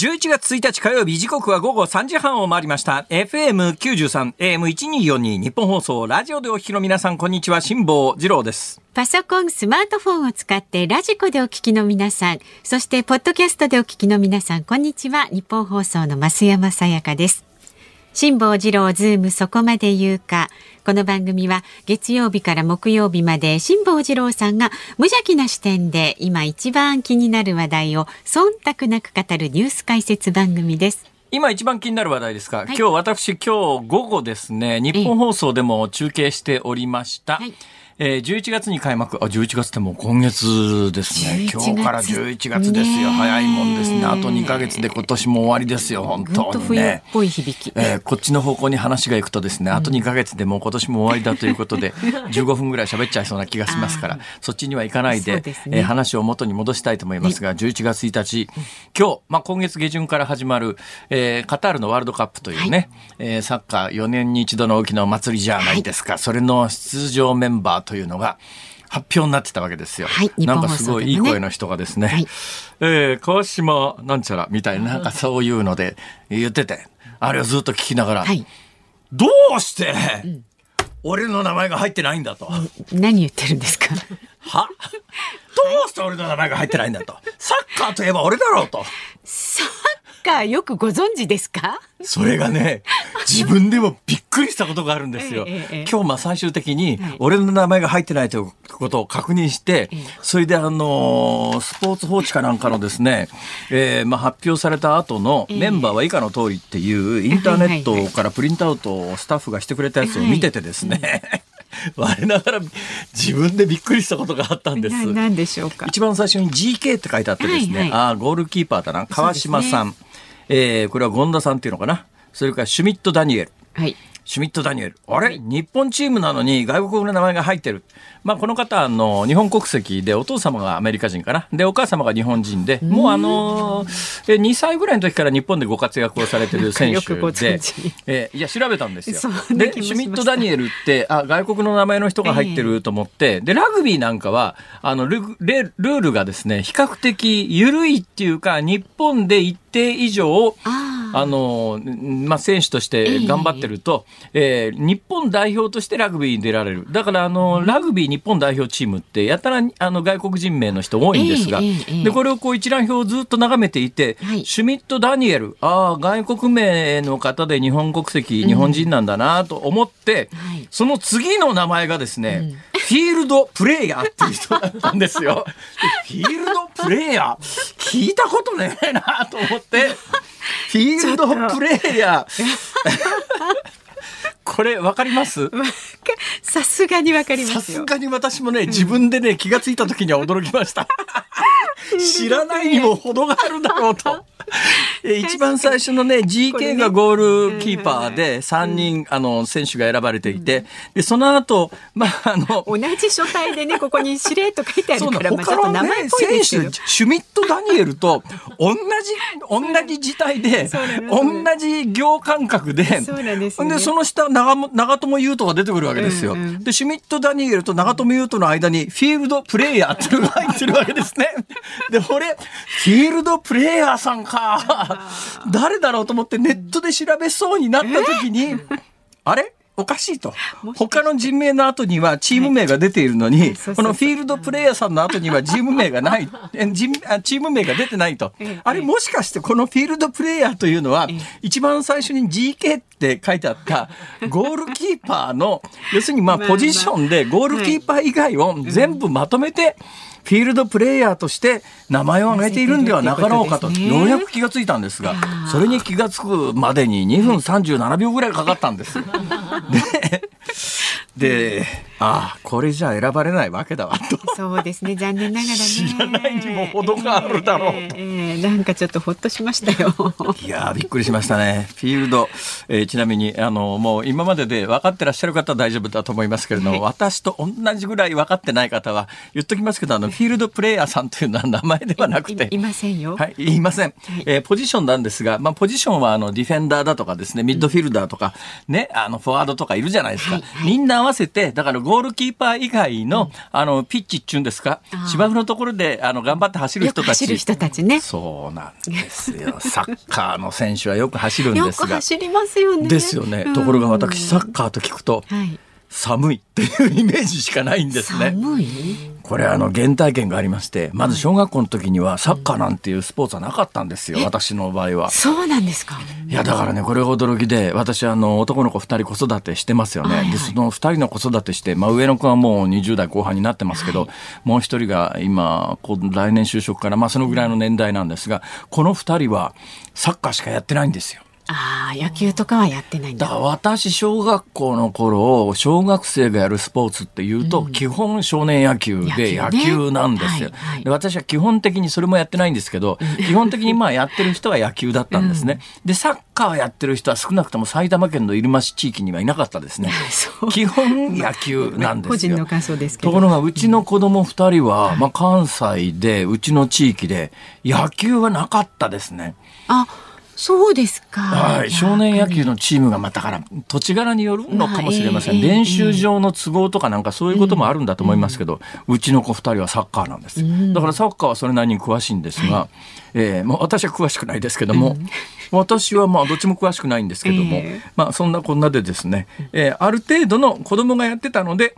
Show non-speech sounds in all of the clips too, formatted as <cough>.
11月1日火曜日時刻は午後3時半を回りました FM93 AM1242 日本放送ラジオでお聞きの皆さんこんにちは辛坊治郎ですパソコン、スマートフォンを使ってラジコでお聞きの皆さん、そしてポッドキャストでお聞きの皆さん、こんにちは。ニッポン放送の増山さやかです。辛坊治郎ズームそこまで言うか。この番組は月曜日から木曜日まで辛坊治郎さんが無邪気な視点で今一番気になる話題を忖度なく語るニュース解説番組です。今一番気になる話題ですか、はい、今日私今日午後ですねニッポン放送でも中継しておりました、はいえー、11月に開幕、あ、11月ってもう今月ですね。今日から11月ですよ。早いもんですね。あと2か月で今年も終わりですよ、本当にね。冬っぽい響き。えー、こっちの方向に話がいくとですね、あと2か月でもう今年も終わりだということで、<laughs> 15分ぐらい喋っちゃいそうな気がしますから、そっちには行かないで、で、ね、えー、話を元に戻したいと思いますが、11月1日、今日、まあ、今月下旬から始まる、えー、カタールのワールドカップというね、はい、えー、サッカー4年に一度の大きなお祭りじゃないですか。はい、それの出場メンバーというのが発表になってたわけですよ。はい、なんかすごいいい声の人がですね、はい、えー、川島なんちゃらみたいな、なんかそういうので言ってて、あれをずっと聞きながら、はい、どうして、俺の名前が入ってないんだと。何言ってるんですか？は？どうして俺の名前が入ってないんだと。サッカーといえば俺だろうと。サッカーよくご存知ですか？それがね、自分でもびっくりしたことがあるんですよ。<laughs> 今日まあ最終的に俺の名前が入ってないということを確認して、それであのスポーツ報知かなんかのですね、<laughs> えー、まあ発表された後のメンバーは以下の通りっていうインターネットからプリントアウトをスタッフがしてくれたやつを見ててですね、<laughs> 我ながら自分でびっくりしたことがあったんです。何でしょうか。一番最初に GK って書いてあってですね、はいはい、ああゴールキーパーだな。川島さん。えー、これは権田さんっていうのかな？それからシュミット・ダニエル。はい。シュミット・ダニエル。あれ？日本チームなのに外国の名前が入ってる。まあ、この方、の、日本国籍で、お父様がアメリカ人かな？で、お母様が日本人で、もうあのー、2歳ぐらいの時から日本でご活躍をされてる選手で、えー、いや、調べたんですよ。で、シュミット・ダニエルって、あ、外国の名前の人が入ってると思って、で、ラグビーなんかは、あのル、ルールがですね、比較的緩いっていうか、日本で一定以上、あの、まあ、選手として頑張ってると、えー、えー、日本代表としてラグビーに出られる。だから、あの、ラグビー日本代表チームって、やたらあの外国人名の人多いんですが、えー、で、これをこう一覧表をずっと眺めていて、はい、シュミット・ダニエル、ああ、外国名の方で日本国籍、日本人なんだなと思って、うんはい、その次の名前がですね、うん。フィールドプレイヤーっていう人だったんですよ。フィールドプレイヤー？聞いたことねえなと思って、フィールドプレイヤー。<laughs> これわかります？さすがにわかりますさすがに私もね、自分でね、気がついた時には驚きました。知らないにも程があるだろうと。<laughs> 一番最初のね、GK がゴールキーパーで3人、あの、選手が選ばれていて、で、その後、まあ、あの、同じ書体でね、ここに司令と書いてあるから、他のね、選手、シュミット・ダニエルと同じ、同じ字体で、同じ行感覚で、そで、その下、長長友佑都が出てくるわけですよ。で、シュミット・ダニエルと長友佑都の間に、フィールドプレイヤーっていうのが入ってるわけですね。で、俺、フィールドプレイヤーさんか。<laughs> 誰だろうと思ってネットで調べそうになった時に、あれ？おかしいと。他の人名の後にはチーム名が出ているのに、このフィールドプレイヤーさんの後にはチーム名がない、<laughs> チーム名が出てないと。あれもしかしてこのフィールドプレイヤーというのは、一番最初に GK って書いてあった <laughs> ゴールキーパーの、要するにまあポジションでゴールキーパー以外を全部まとめて、フィールドプレイヤーとして名前を挙げているんではなかろうかと、ようやく気がついたんですが、それに気がつくまでに2分37秒ぐらいかかったんです。<laughs> で、ああ、これじゃ選ばれないわけだわと。<laughs> そうですね、残念ながらね。知らないにも程があるだろうと。えー、えー、なんかちょっとほっとしましたよ。いやびっくりしましたね。フィールド、えー、ちなみに、あの、もう今までで分かってらっしゃる方は大丈夫だと思いますけれども、はい、私と同じぐらい分かってない方は、言っときますけど、あの、フィールドプレイヤーさんというのは名前ではなくて。いませんよ。はい、いません。はい、えー、ポジションなんですが、まあ、ポジションは、あの、ディフェンダーだとかですね、ミッドフィルダーとか、ね、あの、フォワードとかいるじゃないですか。はいはい、みんな合わせて、だからゴールキーパー以外の、うん、あの、ピッチっちゅうんですか、芝生のところで、あの、頑張って走る人たち。走る人たちね。そうなんですよ。<laughs> サッカーの選手はよく走るんですが。よく走りますよね。ですよね。ところが私、サッカーと聞くと、はい寒いっていうイメージしかないんですね。寒い？これあの原体験がありましてまず小学校の時にはサッカーなんていうスポーツはなかったんですよ、私の場合は。そうなんですか？いやだからねこれが驚きで私あの男の子2人子育てしてますよね、はいはい、でその2人の子育てして、まあ、上の子はもう20代後半になってますけど、はい、もう1人が今来年就職から、まあ、そのぐらいの年代なんですがこの2人はサッカーしかやってないんですよ。ああ、野球とかはやってないんだ。だ私、小学校の頃、小学生がやるスポーツっていうと、うん、基本少年野球で野球なんですよ、ねはいはい、で。私は基本的にそれもやってないんですけど、<laughs> 基本的にまあやってる人は野球だったんですね。うん、で、サッカーやってる人は少なくとも埼玉県の入間市地域にはいなかったですね。<laughs> 基本野球なんですよ。個人の感想ですけど。ところが、うちの子供二人は、まあ関西で、うちの地域で、野球はなかったですね。あそうですか。はい。少年野球のチームがまたから土地柄によるのかもしれません。練習場の都合とかなんかそういうこともあるんだと思いますけど、うちの子二人はサッカーなんです。うん、だからサッカーはそれなりに詳しいんですが、はい、えー、まあ私は詳しくないですけども、うん、私はまあどっちも詳しくないんですけども、えー、まあそんなこんなでですね、えー、ある程度の子供がやってたので、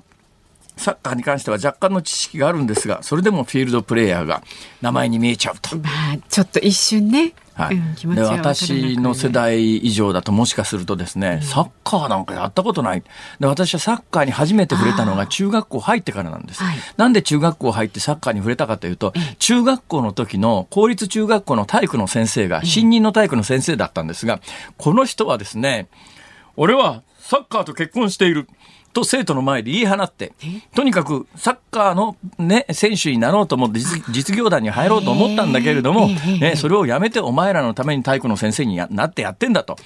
サッカーに関しては若干の知識があるんですがそれでもフィールドプレーヤーが名前に見えちゃうと。まあ、ちょっと一瞬ねはい、うん、で私の世代以上だともしかするとですね、うん、サッカーなんかやったことない。で私はサッカーに初めて触れたのが中学校入ってからなんです、はい、なんで中学校入ってサッカーに触れたかというと、中学校の時の公立中学校の体育の先生が新任の体育の先生だったんですが、この人はですね俺はサッカーと結婚していると生徒の前で言い放って、とにかくサッカーのね、選手になろうと思って実業団に入ろうと思ったんだけれども、ね、それをやめてお前らのために体育の先生になってやってんだと。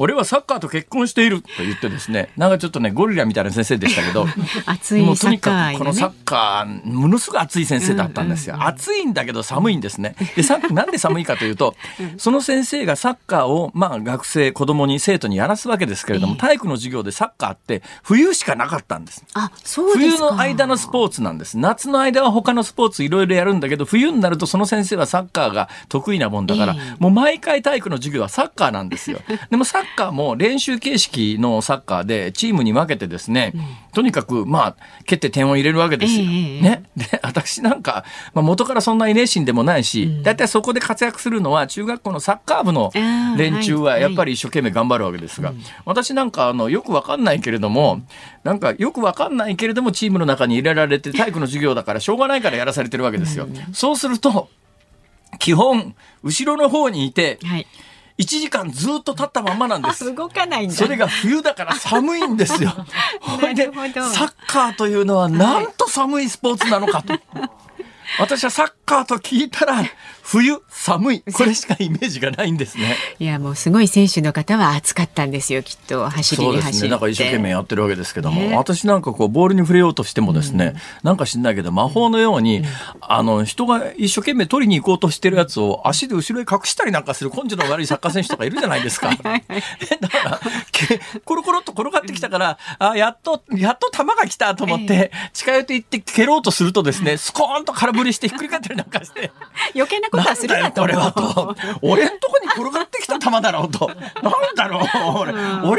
俺はサッカーと結婚していると言ってですね、なんかちょっとね、ゴリラみたいな先生でしたけど、<laughs> 熱いもうとにかくこのサッカー、ものすごい熱い先生だったんですよ。暑いんだけど寒いんですね。で、さなんで寒いかというと、<laughs> その先生がサッカーを、まあ学生、子供に、生徒にやらすわけですけれども、体育の授業でサッカーって冬しかなかったんです。あ、そう冬の間のスポーツなんです。夏の間は他のスポーツいろいろやるんだけど、冬になるとその先生はサッカーが得意なもんだから、えー、もう毎回体育の授業はサッカーなんですよ。でもサッカーも練習形式のサッカーでチームに分けてですね、うん、とにかくまあ、蹴って点を入れるわけですよ。えー、ね。で、私なんか、まあ、元からそんなに熱心でもないし、だいたいそこで活躍するのは中学校のサッカー部の連中はやっぱり一生懸命頑張るわけですが、私なんかあのよくわかんないけれども、なんかよくわかんないけれどもチームの中に入れられて体育の授業だからしょうがないからやらされてるわけですよ。そうすると、基本、後ろの方にいて、はい1時間ずっと立ったままなんです。動かないんだ。それが冬だから寒いんですよ。<laughs> ほいで、サッカーというのはなんと寒いスポーツなのかと。私はサッカーと聞いたら冬寒い。これしかイメージがないんですね。いやもうすごい選手の方は暑かったんですよきっと走りに走って。そうですね。なんか一生懸命やってるわけですけども、ね、私なんかこうボールに触れようとしてもですね、うん、なんか知んないけど魔法のように、うん、あの人が一生懸命取りに行こうとしてるやつを足で後ろへ隠したりなんかする根性の悪いサッカー選手とかいるじゃないですか。<laughs> だからコロコロっと転がってきたから、あやっとやっと球が来たと思って、近寄って行って蹴ろうとするとですねスコーンと空振振りしてひっくり返ったりなんかして。<laughs> 余計なことはするなと。これはと。<laughs> 俺んとこに転がってきた球だろうと。なんだろう。俺、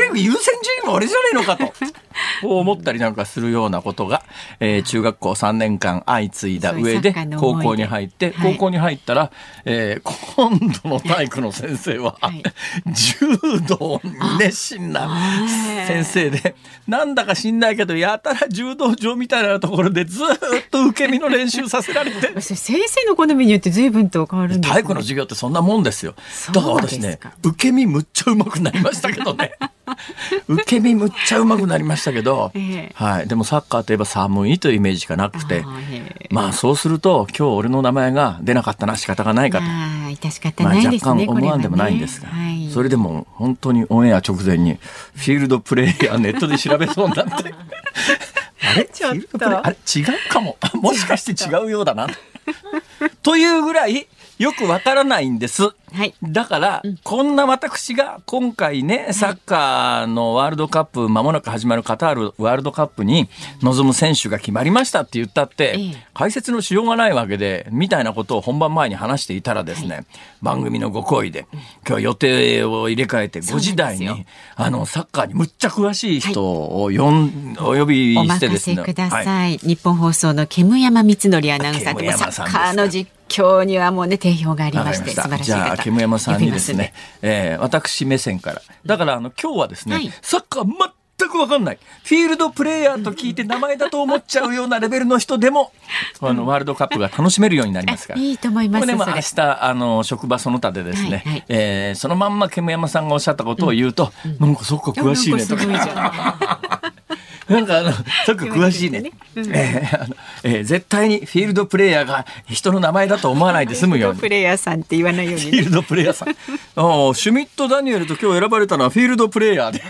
俺優先順位も俺じゃねえのかと。<laughs> 思ったりなんかするようなことが、えー、中学校3年間相次いだ上で高校に入って、高校に入ったら、えー、今度の体育の先生は、はい、柔道に熱心な先生で、なんだか知んないけど、やたら柔道場みたいなところでずっと受け身の練習させられて。<laughs> 先生の好みによって随分と変わるんです、ね、体育の授業ってそんなもんですよ。だから私ね、受け身むっちゃうまくなりましたけどね。<laughs> 受け身むっちゃうまくなりましたけど、<laughs> えー、はい、でもサッカーといえば寒いというイメージしかなくて、まあそうすると今日俺の名前が出なかったな仕方がないかと。まあ、若干思わんでもないんですが、ねはい、それでも本当にオンエア直前にフィールドプレーヤーネットで調べそうになって。あれ？ちょっとあれ？違うかも。<laughs> もしかして違うようだな。というぐらいよくわからないんです。はい、だから、うん、こんな私が今回ね、サッカーのワールドカップ、まもなく始まるカタールワールドカップに臨む選手が決まりましたって言ったって、ええ、解説のしようがないわけで、みたいなことを本番前に話していたらですね、はい、番組のご好意で、今日予定を入れ替えて5時台に、あの、サッカーにむっちゃ詳しい人を呼ん、はい、お呼びしてですね。お任せください。はい、日本放送の煙山光則アナウンサーでもサッカーの実況にはもうね定評がありまして素晴らしいじゃあ煙山さんにですね、えー、私目線から。だからあの今日はですね、はい、サッカー全く分かんないフィールドプレーヤーと聞いて名前だと思っちゃうようなレベルの人でも、あのワールドカップが楽しめるようになりますから。いいと思います。これね、まあ、明日あの職場その他でですね、はいはい、えー、そのまんま煙山さんがおっしゃったことを言うと、うん、なんかそっか詳しいねとか。なんかあの、すごく詳しいね。えー、あのえー、絶対にフィールドプレイヤーが人の名前だと思わないで済むように。フィールドプレイヤーさんって言わないように、ね、フィールドプレイヤーさん。<laughs> あシュミット・ダニエルと今日選ばれたのはフィールドプレイヤーで。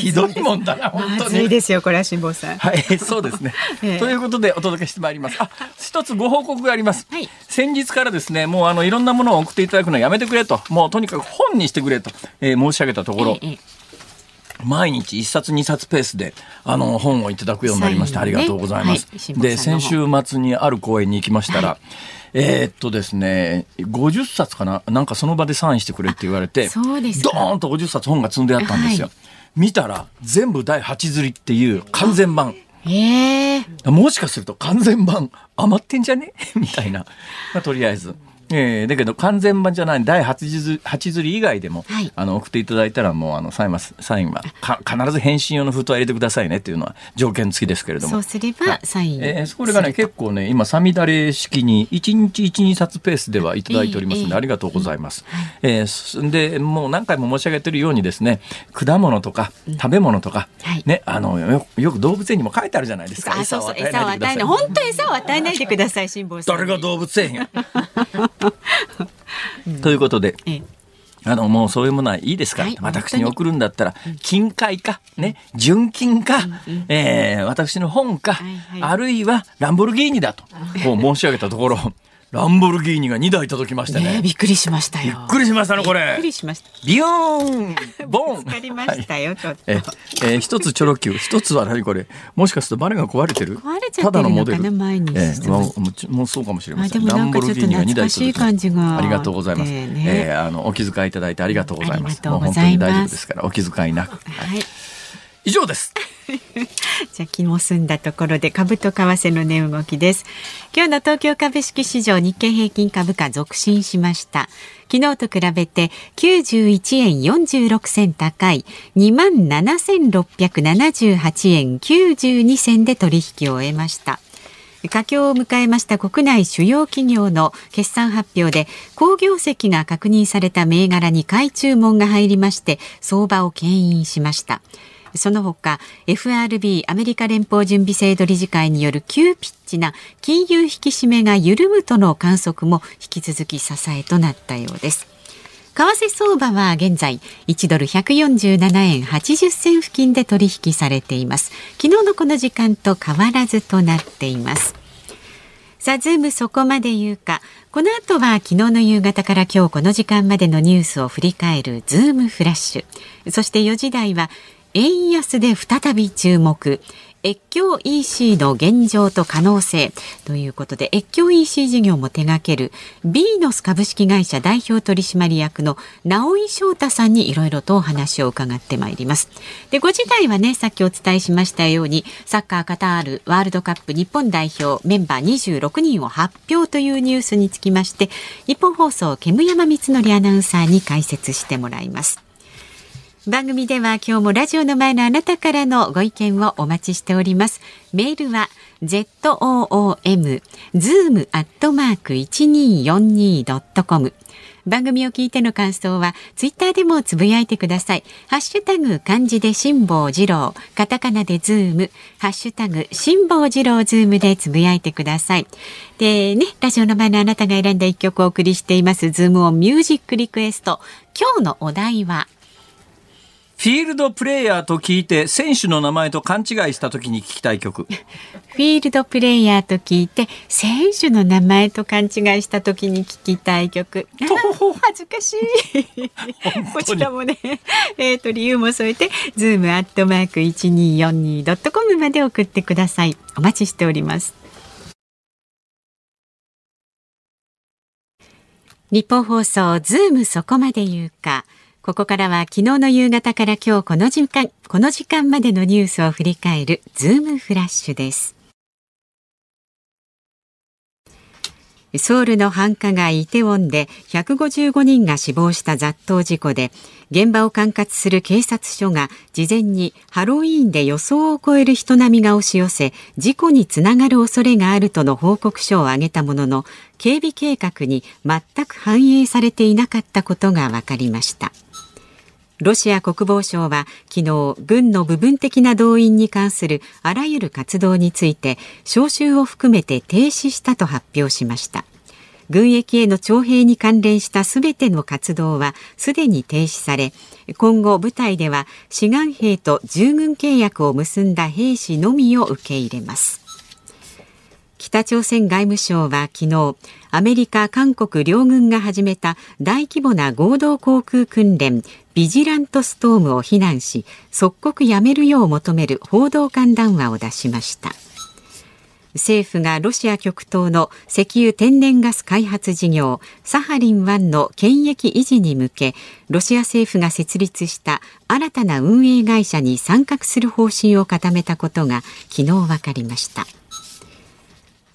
ひどいもんだな、本当に。いですよ、これは辛坊さん。はい、そうですね。えー、ということで、お届けしてまいります。あ、一つご報告があります。はい、先日からですね、もうあの、いろんなものを送っていただくのやめてくれと、もうとにかく本にしてくれと、えー、申し上げたところ、えー毎日一冊二冊ペースであの本をいただくようになりまして、ありがとうございます。はい、で先週末にある公演に行きましたら、はい、えー、っとですね50冊かな？なんかその場でサインしてくれって言われてドーンと50冊本が積んであったんですよ。はい見たら全部第8釣りっていう完全版。えー、もしかすると完全版余ってんじゃね？<laughs> みたいな。まあ、とりあえず。えー、だけど完全版じゃない第8釣り以外でも、はい、あの送っていただいたらもうあのサインはサインは必ず返信用の封筒入れてくださいねっていうのは条件付きですけれども。そうすればサイン、はい、えー、それがね結構ね今さみだれ式に1日12冊ペースではいただいておりますので、えー、ありがとうございます、えー、えー、でもう何回も申し上げてるようにですね果物とか食べ物とか、うん、ねあのよよく動物園にも書いてあるじゃないですか。餌を与えない本当餌を与えないでください辛坊さん誰が動物園やということで。あの、もうそういうものはいいですから、はい、私に送るんだったら、金塊か、ね、純金か、うん、えー、私の本か、はいはい、あるいはランボルギーニだと、<laughs> こう申し上げたところ、ランボルギーニが2台届きましたね。ねびっくりしましたよ。びっくりしましたね、これ。びっくりしました。ビヨーンボンかりましたよ、ちょっと。え、えー、一つチョロ Q、一つは何これ？もしかするとバネが壊れてる？壊れちゃってるのかな、前に。えー、もう、もうそうかもしれません。ランボルギーニが2台届きました。ありがとうございます。ね、えー、あの、お気遣いいただいてありがとうございます。もう本当に大丈夫ですから、お気遣いなく。はい以上です。<laughs> じゃ気も済んだところで株と為替の値動きです。今日の東京株式市場日経平均株価続伸しました。昨日と比べて91円46銭高い27,678円92銭で取引を終えました。佳境を迎えました国内主要企業の決算発表で好業績が確認された銘柄に買い注文が入りまして相場を牽引しましたその他 FRB アメリカ連邦準備制度理事会による急ピッチな金融引き締めが緩むとの観測も引き続き支えとなったようです為替相場は現在1ドル147円80銭付近で取引されています昨日のこの時間と変わらずとなっていますさあ、ズームそこまで言うか。この後は昨日の夕方から今日この時間までのニュースを振り返るズームフラッシュ。そして4時台は円安で再び注目。越境 EC の現状と可能性ということで越境 EC 事業も手掛けるビーノス株式会社代表取締役の直井翔太さんにいろいろとお話を伺ってまいります。でご自体はねさっきお伝えしましたようにサッカーカタールワールドカップ日本代表メンバー26人を発表というニュースにつきまして日本放送煙山光則アナウンサーに解説してもらいます。番組では今日もラジオの前のあなたからのご意見をお待ちしております。メールは zoom zoom アットマーク 1242.com 番組を聞いての感想はツイッターでもつぶやいてください。ハッシュタグ漢字で辛坊治郎、カタカナでズーム、ハッシュタグ辛坊治郎ズームでつぶやいてください。でね、ラジオの前のあなたが選んだ一曲をお送りしていますズームオンミュージックリクエスト。今日のお題はフィールドプレイヤーと聞いて選手の名前と勘違いした時に聞きたい曲。フィールドプレイヤーと聞いて選手の名前と勘違いした時に聞きたい曲。恥ずかしい。<laughs> こちらもね、えっ、ー、と理由も添えてズームアットマーク一二四二ドットコムまで送ってください。お待ちしております。ニッポン放送ズームそこまで言うか。ここからは昨日の夕方から今日この時間、この時間までのニュースを振り返るズームフラッシュです。ソウルの繁華街イテウォンで155人が死亡した雑踏事故で現場を管轄する警察署が事前にハロウィーンで予想を超える人並みが押し寄せ事故につながる恐れがあるとの報告書を挙げたものの警備計画に全く反映されていなかったことが分かりました。ロシア国防省は昨日軍の部分的な動員に関するあらゆる活動について招集を含めて停止したと発表しました。軍役への徴兵に関連したすべての活動はすでに停止され今後部隊では志願兵と従軍契約を結んだ兵士のみを受け入れます。北朝鮮外務省は昨日アメリカ韓国両軍が始めた大規模な合同航空訓練ビジラントストームを非難し即刻やめるよう求める報道官談話を出しました。政府がロシア極東の石油天然ガス開発事業サハリン1の権益維持に向けロシア政府が設立した新たな運営会社に参画する方針を固めたことが昨日分かりました。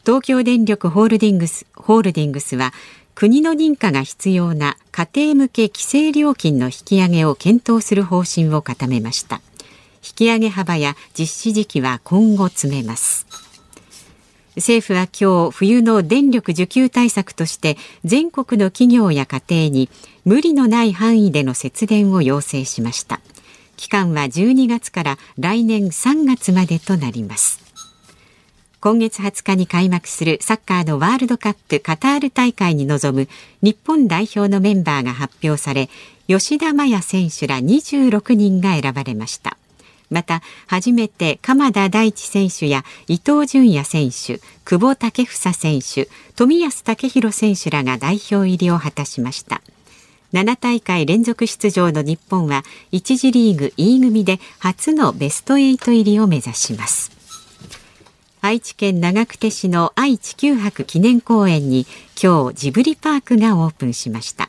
東京電力ホールディングスホールディングスは国の認可が必要な家庭向け規制料金の引き上げを検討する方針を固めました。引き上げ幅や実施時期は今後詰めます。政府は今日冬の電力需給対策として全国の企業や家庭に無理のない範囲での節電を要請しました。期間は12月から来年3月までとなります。今月20日に開幕するサッカーのワールドカップカタール大会に臨む日本代表のメンバーが発表され吉田麻也選手ら26人が選ばれました。また初めて鎌田大地選手や伊東純也選手久保建英選手冨安健洋選手らが代表入りを果たしました。7大会連続出場の日本は1次リーグ E 組で初のベスト8入りを目指します。愛知県長久手市の愛・地球博記念公園に今日ジブリパークがオープンしました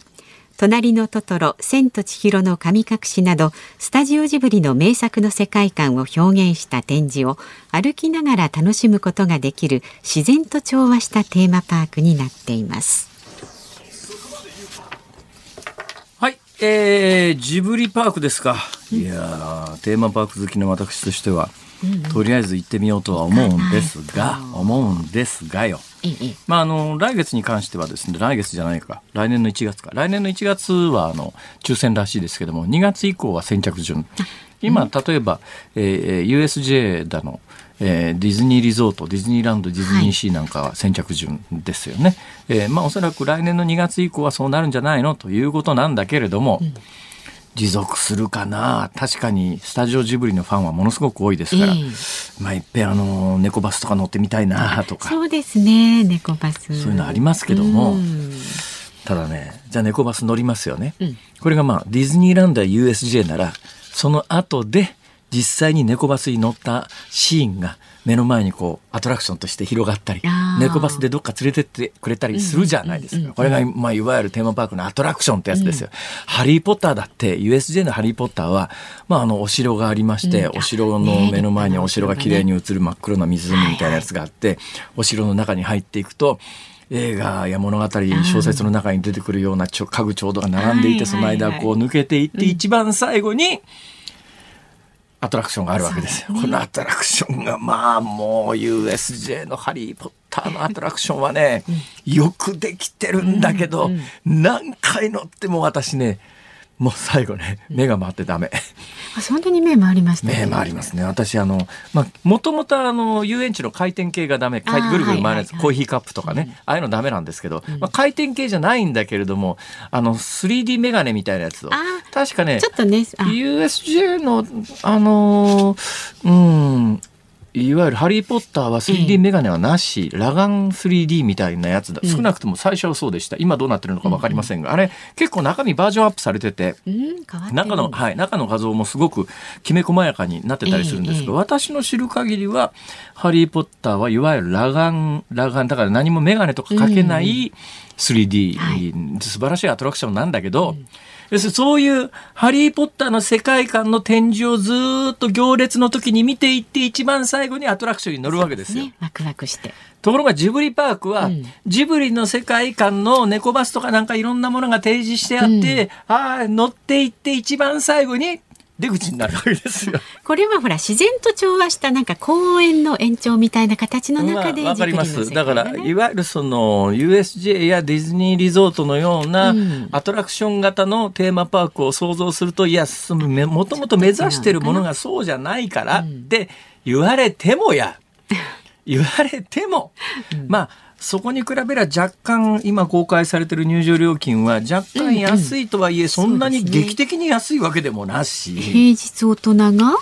隣のトトロ、千と千尋の神隠しなど、スタジオジブリの名作の世界観を表現した展示を歩きながら楽しむことができる自然と調和したテーマパークになっています。はい、えー、ジブリパークですか。いやテーマパーク好きの私としては、とりあえず行ってみようとは思うんですが、思うんですがよ。まあ、あの来月に関してはですね来月じゃないか。来年の1月か。来年の1月はあの抽選らしいですけども2月以降は先着順。今例えば、えー、USJ だの、えー、ディズニーリゾートディズニーランドディズニーシーなんかは先着順ですよね、はい、えー、まあ、おそらく来年の2月以降はそうなるんじゃないのということなんだけれども、うん持続するかな。確かにスタジオジブリのファンはものすごく多いですから、えー、まあいっぺんあの猫バスとか乗ってみたいなとか。そうですね。猫バス。そういうのありますけども。ただねじゃあ猫バス乗りますよね、うん、これがまあディズニーランドや USJ ならその後で実際に猫バスに乗ったシーンが目の前にこうアトラクションとして広がったり猫バスでどっか連れてってくれたりするじゃないですか、これが、まあ、いわゆるテーマパークのアトラクションってやつですよ、うん、ハリー・ポッターだって USJ のハリー・ポッターは、まあ、あのお城がありまして、うん、お城の目の前にお城が綺麗に映る真っ黒な湖みたいなやつがあって、お城の中に入っていくと映画や物語小説の中に出てくるような家具ちょうどが並んでいて、その間こう抜けていって、一番最後に、アトラクションがあるわけですよ。すね、このアトラクションが、まあもう USJ のハリー・ポッターのアトラクションはね、よくできてるんだけど、何回乗っても私ね、もう最後ね、目が回ってダメ。あ、そんなに目回りますね。目回りますね。私、あの、まあ、もともとあの、遊園地の回転系がダメ、ぐるぐる回るやつ、コーヒーカップとかね、ああいうのダメなんですけど、まあ、回転系じゃないんだけれども、あの、3D メガネみたいなやつを。確かね、ちょっとね、USJ の、あのうん、いわゆるハリー・ポッターは 3D メガネはなし、裸眼 3D みたいなやつだ。少なくとも最初はそうでした。今どうなってるのか分かりませんが、あれ結構中身バージョンアップされてて、中の、はい、中の画像もすごくきめ細やかになってたりするんですけど、私の知る限りは、ハリー・ポッターはいわゆる裸眼、裸眼、だから何もメガネとかかけない 3D、素晴らしいアトラクションなんだけど、要するにそういうハリー・ポッターの世界観の展示をずっと行列の時に見ていって一番最後にアトラクションに乗るわけですよ。すね、ワクワクして。ところがジブリパークは、うん、ジブリの世界観の猫バスとかなんかいろんなものが提示してあって、うん、ああ、乗っていって一番最後に出口になるわけですよ。これはほら自然と調和したなんか公園の延長みたいな形の中で、わ、かります。だからいわゆるその USJ やディズニーリゾートのようなアトラクション型のテーマパークを想像すると、いやもともと目指してるものがそうじゃないからって言われてもや、言われても、まあそこに比べれば若干今公開されてる入場料金は若干安いとはいえそんなに劇的に安いわけでもなし、ね、平日大人が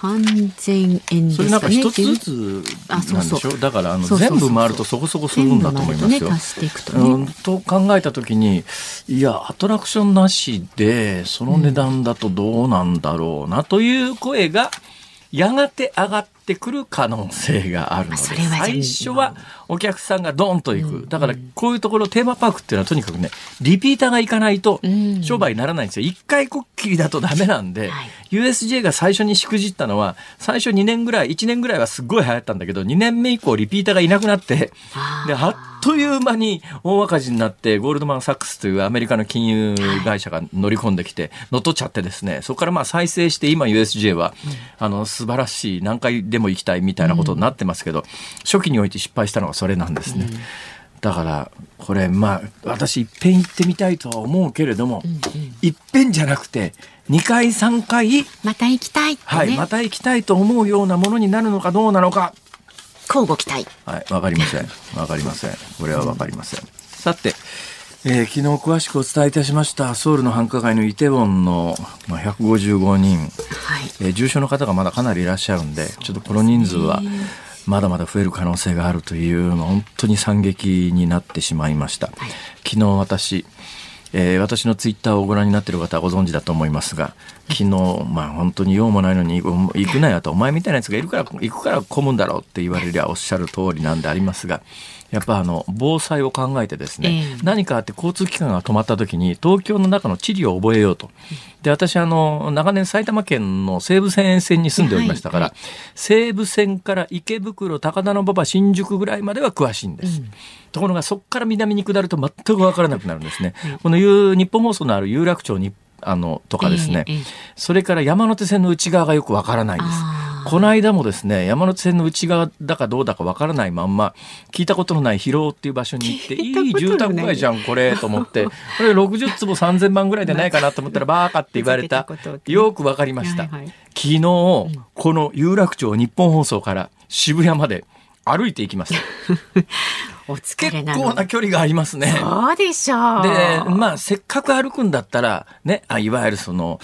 3000円ですかね。それなんか一つずつなんでしょだからあの全部回るとそこそこするんだと思いますよ。と、ね。ね、と考えた時にいやアトラクションなしでその値段だとどうなんだろうなという声がやがて上がってくる可能性があるので、最初はお客さんがドンと行く。だからこういうところテーマパークっていうのはとにかくね、リピーターが行かないと商売にならないんですよ。一回こっきりだとダメなんで、USJ が最初にしくじったのは、最初2年ぐらい、1年ぐらいはすっごい流行ったんだけど、2年目以降リピーターがいなくなって、で、あっという間に大赤字になって、ゴールドマン・サックスというアメリカの金融会社が乗り込んできて、乗っ取っちゃってですね、そこからまあ再生して今 USJ は、あの、素晴らしい、何回でも行きたいみたいなことになってますけど、初期において失敗したのがそれなんですね。うん、だからこれまあ私いっぺん行ってみたいとは思うけれども、うんうん、いっぺんじゃなくて2回3回また行きたい、ね、はいまた行きたいと思うようなものになるのかどうなのか。交互期待。はいわかりません。わかりません。これはわかりません、さてえー、昨日詳しくお伝えいたしましたソウルの繁華街のイテウォンの、まあ、155人、はい。えー、重症の方がまだかなりいらっしゃるんでちょっとこの人数はまだまだ増える可能性があるという本当に惨劇になってしまいました、はい、昨日私えー、私のツイッターをご覧になっている方はご存知だと思いますが昨日まあ本当に用もないのに行くなよとお前みたいなやつがいるから行くから混むんだろうって言われりゃおっしゃる通りなんでありますがやっぱあの防災を考えてですね、えー、何かあって交通機関が止まった時に東京の中の地理を覚えようと。で私あの長年埼玉県の西武線沿線に住んでおりましたから、はいはい、西武線から池袋高田馬場新宿ぐらいまでは詳しいんです。うん、ところがそこから南に下ると全く分からなくなるんですね。この日本放送のある有楽町にあのとかですね、えーえー、それから山手線の内側がよくわからないんです。この間もですね山手線の内側だかどうだかわからないまんま聞いたことのない広尾っていう場所に行って <laughs> いい住宅街じゃんこれと思って。これ60坪3000万ぐらいじゃないかなと思ったら <laughs> バーカって言われた。よくわかりました、昨日この有楽町日本放送から渋谷まで歩いていきました <laughs> 結構な距離がありますね。そうでしょう。で、まあ、せっかく歩くんだったら、ね、あいわゆるその、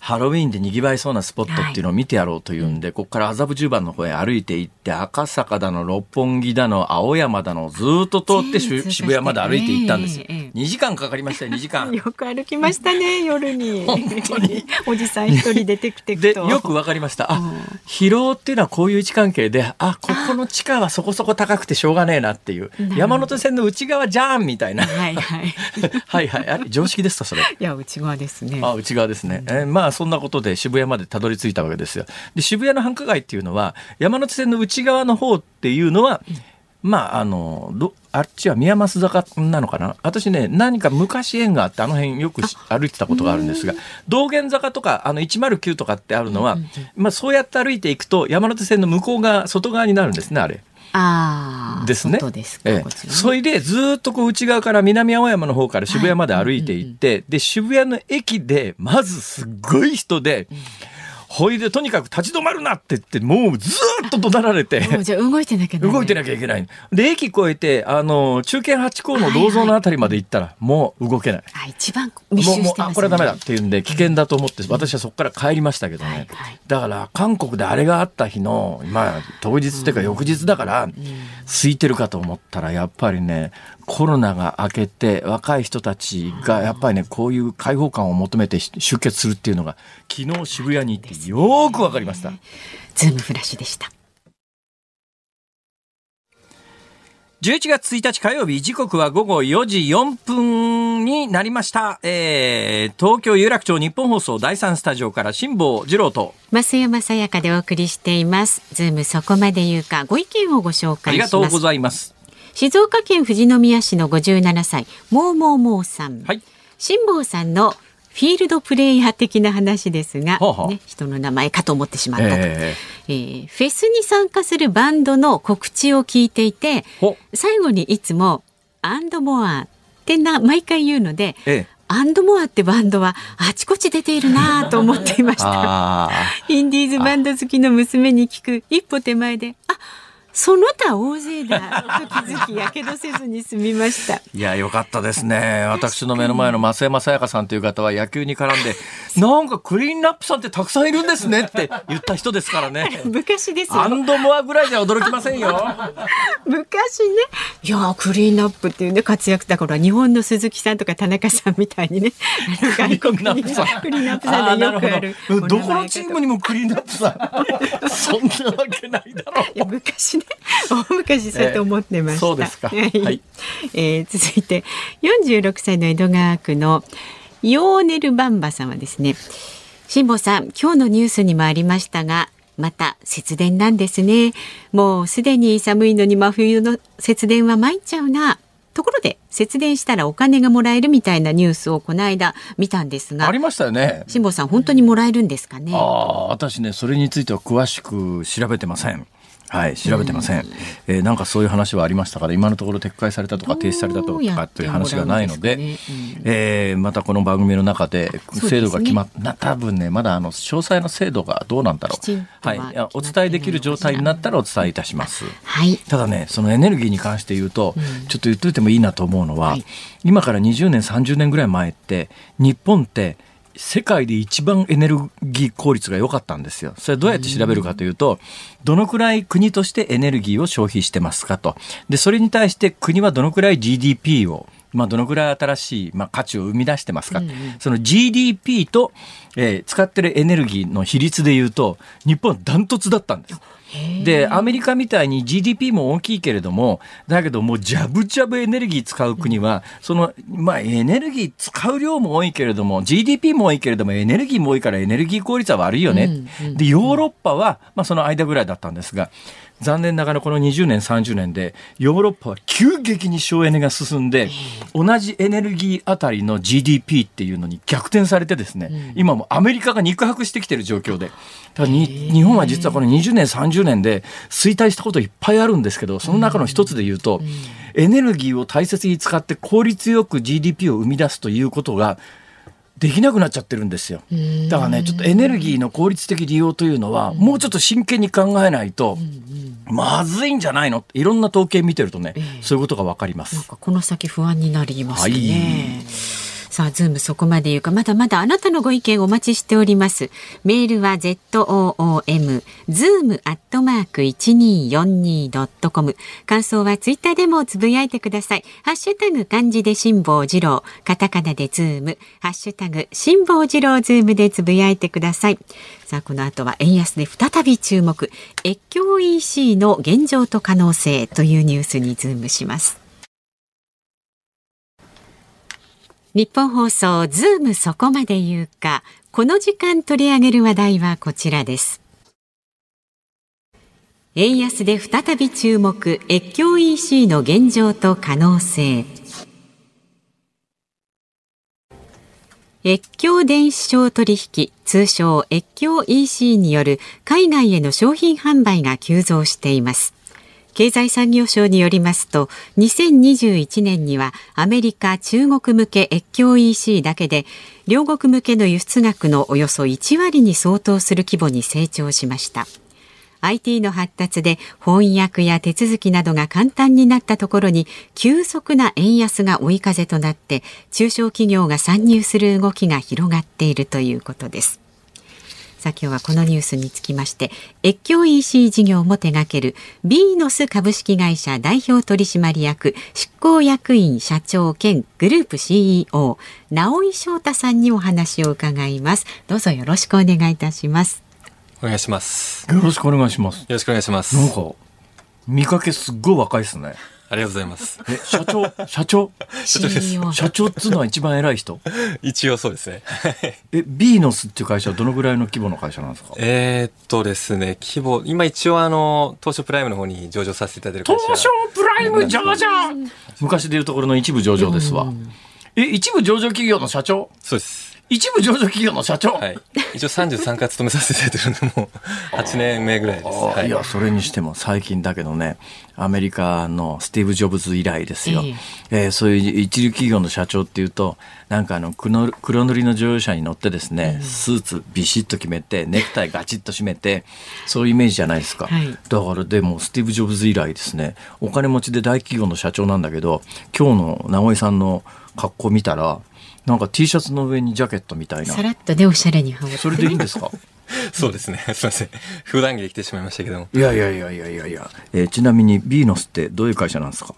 ハロウィーンで賑わいそうなスポットっていうのを見てやろうというんで、はい、ここから麻布十番の方へ歩いて行って、赤坂だの、六本木だの、青山だの、ずっと通って渋谷まで歩いて行ったんですよ。えー、2時間かかりましたよ、2時間。<laughs> よく歩きましたね、<laughs> 夜に。本当に。<laughs> おじさん一人出てきてで、よくわかりました。あ、疲労っていうのはこういう位置関係で、あ、ここの地下はそこそこ高くてしょうがねえなっていう。山手線の内側じゃんみたいな。はいはい。<laughs> はいはい。あれ、常識ですか、それ？いや、内側ですね。あ、内側ですね。えー、まあ、そんなことで渋谷までたどり着いたわけですよ。で、渋谷の繁華街っていうのは、山手線の内側の方っていうのは、まあ、あの、ど、あっちは宮益坂なのかな？私ね、何か昔縁があって、あの辺よく歩いてたことがあるんですが、道玄坂とか、あの、109とかってあるのは、まあ、そうやって歩いていくと、山手線の向こう側、外側になるんですね、あれ。あですね。ですええ、それでずっとこう内側から南青山の方から渋谷まで歩いていって、はいうんうん、で渋谷の駅でまずすっごい人で。うんほいでとにかく立ち止まるなって言ってもうずっと怒鳴られて。<laughs> じゃ動いてなきゃ動いてなきゃいけない。で駅越えてあの中堅八甲の銅像のあたりまで行ったら、もう動けない、あ一番密集してます、ね、もうあこれダメだっていうんで危険だと思って私はそこから帰りましたけどね、はいはい、だから韓国であれがあった日のまあ当日っていうか翌日だから、空いてるかと思ったらやっぱりねコロナが明けて若い人たちがやっぱりねこういう開放感を求めて集結するっていうのが昨日渋谷に行ってよくわかりました。ズームフラッシュでした。11月1日火曜日、時刻は午後4時4分になりました。えー、東京有楽町日本放送第3スタジオから辛坊治郎と増山さやかでお送りしています。ズームそこまで言うか、ご意見をご紹介します。ありがとうございます。静岡県富士宮市の57歳、もうもうもうさん。はい。辛坊さんのフィールドプレイヤー的な話ですが、はあね、人の名前かと思ってしまったと、えー、えー、フェスに参加するバンドの告知を聞いていて最後にいつも「アンドモア」ってな毎回言うので、ええ、アンドモアってバンドはあちこち出ているなと思っていました。<laughs> インディーズバンド好きの娘に聞く一歩手前であその他大勢だと気づきやけどせずに済みました。いやよかったですね。私の目の前の増山さやかさんという方は野球に絡んで <laughs> なんかクリーンナップさんってたくさんいるんですねって言った人ですからね。昔ですアンドモアぐらいじゃ驚きませんよ。<laughs> 昔ね。いやクリーンナップっていうね活躍だから日本の鈴木さんとか田中さんみたいにね。外国にクリーンナップさんでよくあるど。このチームにもクリーンナップさん。<laughs> そんなわけないだろう。昔ね <laughs> 大昔そうやって思ってました。そうですか。はい。えー、続いて46歳の江戸川区のヨーネルバンバさんはですね、辛坊さん、今日のニュースにもありましたが、また節電なんですね。もうすでに寒いのに真冬の節電は参っちゃうな。ところで節電したらお金がもらえるみたいなニュースをこの間見たんですがありましたよね辛坊さん本当にもらえるんですかね？ああ私ねそれについては詳しく調べてませんはい、調べてません、えー、なんかそういう話はありましたから今のところ撤回されたとか停止されたとかという話がないので、ね？うん、えー、またこの番組の中で制度が決まった、ね、多分ねまだあの詳細な制度がどうなんだろう。はい、お伝えできる状態になったらお伝えいたします、はい、ただねそのエネルギーに関して言うと、うん、ちょっと言っといてもいいなと思うのは、はい、今から20年30年ぐらい前って日本って世界で一番エネルギー効率が良かったんですよ。それどうやって調べるかというと、どのくらい国としてエネルギーを消費してますかと。で、それに対して国はどのくらい GDP をまあ、どのくらい新しい、まあ、価値を生み出してますか、うんうん、その GDP と、えー、使ってるエネルギーの比率でいうと日本はダントツだったんです。でアメリカみたいに GDP も大きいけれどもだけどもうジャブジャブエネルギー使う国は、そのまあエネルギー使う量も多いけれども GDP も多いけれどもエネルギーも多いからエネルギー効率は悪いよね、でヨーロッパは、まあ、その間ぐらいだったんですが残念ながらこの20年30年でヨーロッパは急激に省エネが進んで同じエネルギーあたりの GDP っていうのに逆転されてですね、今もアメリカが肉薄してきてる状況で。ただ日本は実はこの20年30年で衰退したこといっぱいあるんですけどその中の一つで言うとエネルギーを大切に使って効率よく GDP を生み出すということができなくなっちゃってるんですよ。だからね、ちょっとエネルギーの効率的利用というのは、もうちょっと真剣に考えないと、まずいんじゃないの？いろんな統計見てるとね、えー、そういうことがわかります。なんかこの先不安になりますね。はいさあ、ズームそこまで言うか、まだまだあなたのご意見お待ちしております。メールは zoom、zoom アットマーク 1242.com。感想はツイッターでもつぶやいてください。ハッシュタグ漢字で辛坊治郎、カタカナでズーム、ハッシュタグ辛坊治郎ズームでつぶやいてください。さあ、この後は円安で再び注目、越境 EC の現状と可能性というニュースにズームします。ニッポン放送ズームそこまで言うか。この時間取り上げる話題はこちらです。円安で再び注目越境 EC の現状と可能性。越境電子商取引通称越境 EC による海外への商品販売が急増しています。経済産業省によりますと2021年にはアメリカ中国向け越境 EC だけで両国向けの輸出額のおよそ1割に相当する規模に成長しました。IT の発達で翻訳や手続きなどが簡単になったところに急速な円安が追い風となって中小企業が参入する動きが広がっているということです。さあ今日はこのニュースにつきまして越境 EC 事業も手掛けるビーノス株式会社代表取締役執行役員社長兼グループ CEO 直井翔太さんにお話を伺います。どうぞよろしくお願いいたします。お願いします。よろしくお願いします。よろしくお願いします。なんか見かけすっごい若いですねありがとうございます。え、社長、社長？社長です。社長っつうのは一番偉い人？一応そうですね。え、ビーノスっていう会社はどのぐらいの規模の会社なんですか？えー、っとですね、規模、今一応あの、東証プライムの方に上場させていただいてる会社。東証プライム上場？昔でいうところの一部上場ですわ。え、一部上場企業の社長？そうです。一部上場企業の社長、はい、一応33回勤めさせていただいてるのも8年目ぐらいです、はい、いやそれにしても最近だけどねアメリカのスティーブ・ジョブズ以来ですよ、えー、えー、そういう一流企業の社長っていうとなんかあの黒黒塗りの乗用車に乗ってですね、スーツビシッと決めてネクタイガチッと締めてそういうイメージじゃないですか、はい、だからでもスティーブ・ジョブズ以来ですね。お金持ちで大企業の社長なんだけど今日の直井さんの格好見たらなんか T シャツの上にジャケットみたいな。さらっとでおしゃれに羽織って。それでいいんですか？<laughs> そうですね。すみません。普段着で来てしまいましたけども。いやいやいやいやいやいや。えー、ちなみにビーノスってどういう会社なんですか？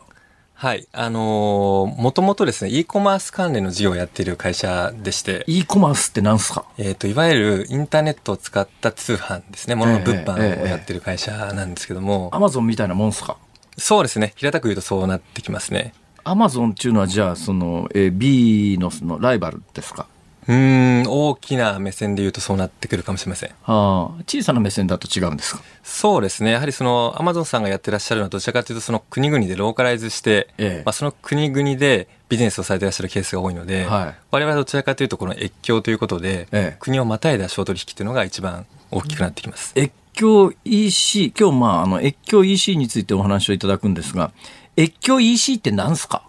はい。あのー、もともとですね、e コマース関連の事業をやっている会社でして。e コマースって何すか？えっ、ー、と、いわゆるインターネットを使った通販ですね。物の物販をやってる会社なんですけども。アマゾンみたいなもんすか？そうですね。平たく言うとそうなってきますね。アマゾンっていうのはじゃあその、えー、ビーノスのライバルですか？うん大きな目線で言うとそうなってくるかもしれません、はあ、小さな目線だと違うんですか？そうですね。やはりそのアマゾンさんがやってらっしゃるのはどちらかというとその国々でローカライズして、ええ、まあ、その国々でビジネスをされてらっしゃるケースが多いので、はい、我々はどちらかというとこの越境ということで、ええ、国をまたいだ商取引というのが一番大きくなってきます。越境 EC 今日まああの越境 EC についてお話をいただくんですが越境 EC って何すか？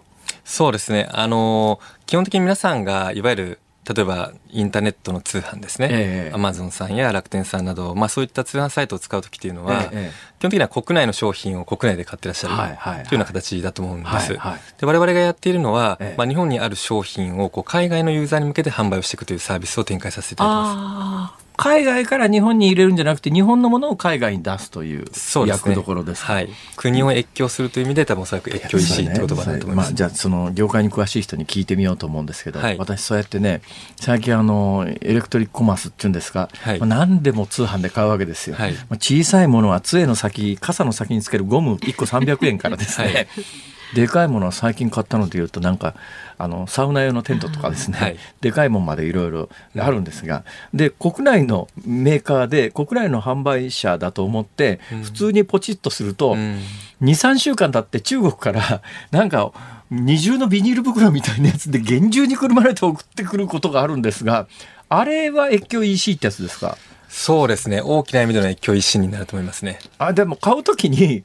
そうですね。あの、基本的に皆さんが、いわゆる、例えばインターネットの通販ですね、アマゾンさんや楽天さんなど、まあ、そういった通販サイトを使う時っていうのは、ええ、基本的には国内の商品を国内で買ってらっしゃる、というような形だと思うんです。はいはい、で我々がやっているのは、まあ、日本にある商品をこう海外のユーザーに向けて販売をしていくというサービスを展開させていただきます。海外から日本に入れるんじゃなくて日本のものを海外に出すという役どころです、ね、はい、国を越境するという意味で多分おそらく越境石って言葉だと思います、ねまあ、じゃあその業界に詳しい人に聞いてみようと思うんですけど、はい、私そうやってね最近あのエレクトリックコマースっていうんですか、はい、まあ、何でも通販で買うわけですよ、はい、まあ、小さいものは杖の先傘の先につけるゴム1個300円からですね、<laughs> でかいものは最近買ったのでいうとなんかあのサウナ用のテントとかですね、はい、でかいもんまでいろいろあるんですが。で国内のメーカーで国内の販売者だと思って普通にポチッとすると、うん、23週間経って中国から <laughs> なんか二重のビニール袋みたいなやつで厳重にくるまれて送ってくることがあるんですがあれは越境 EC ってやつですか？そうですね。大きな意味での越境 EC になると思いますね。あでも買うときに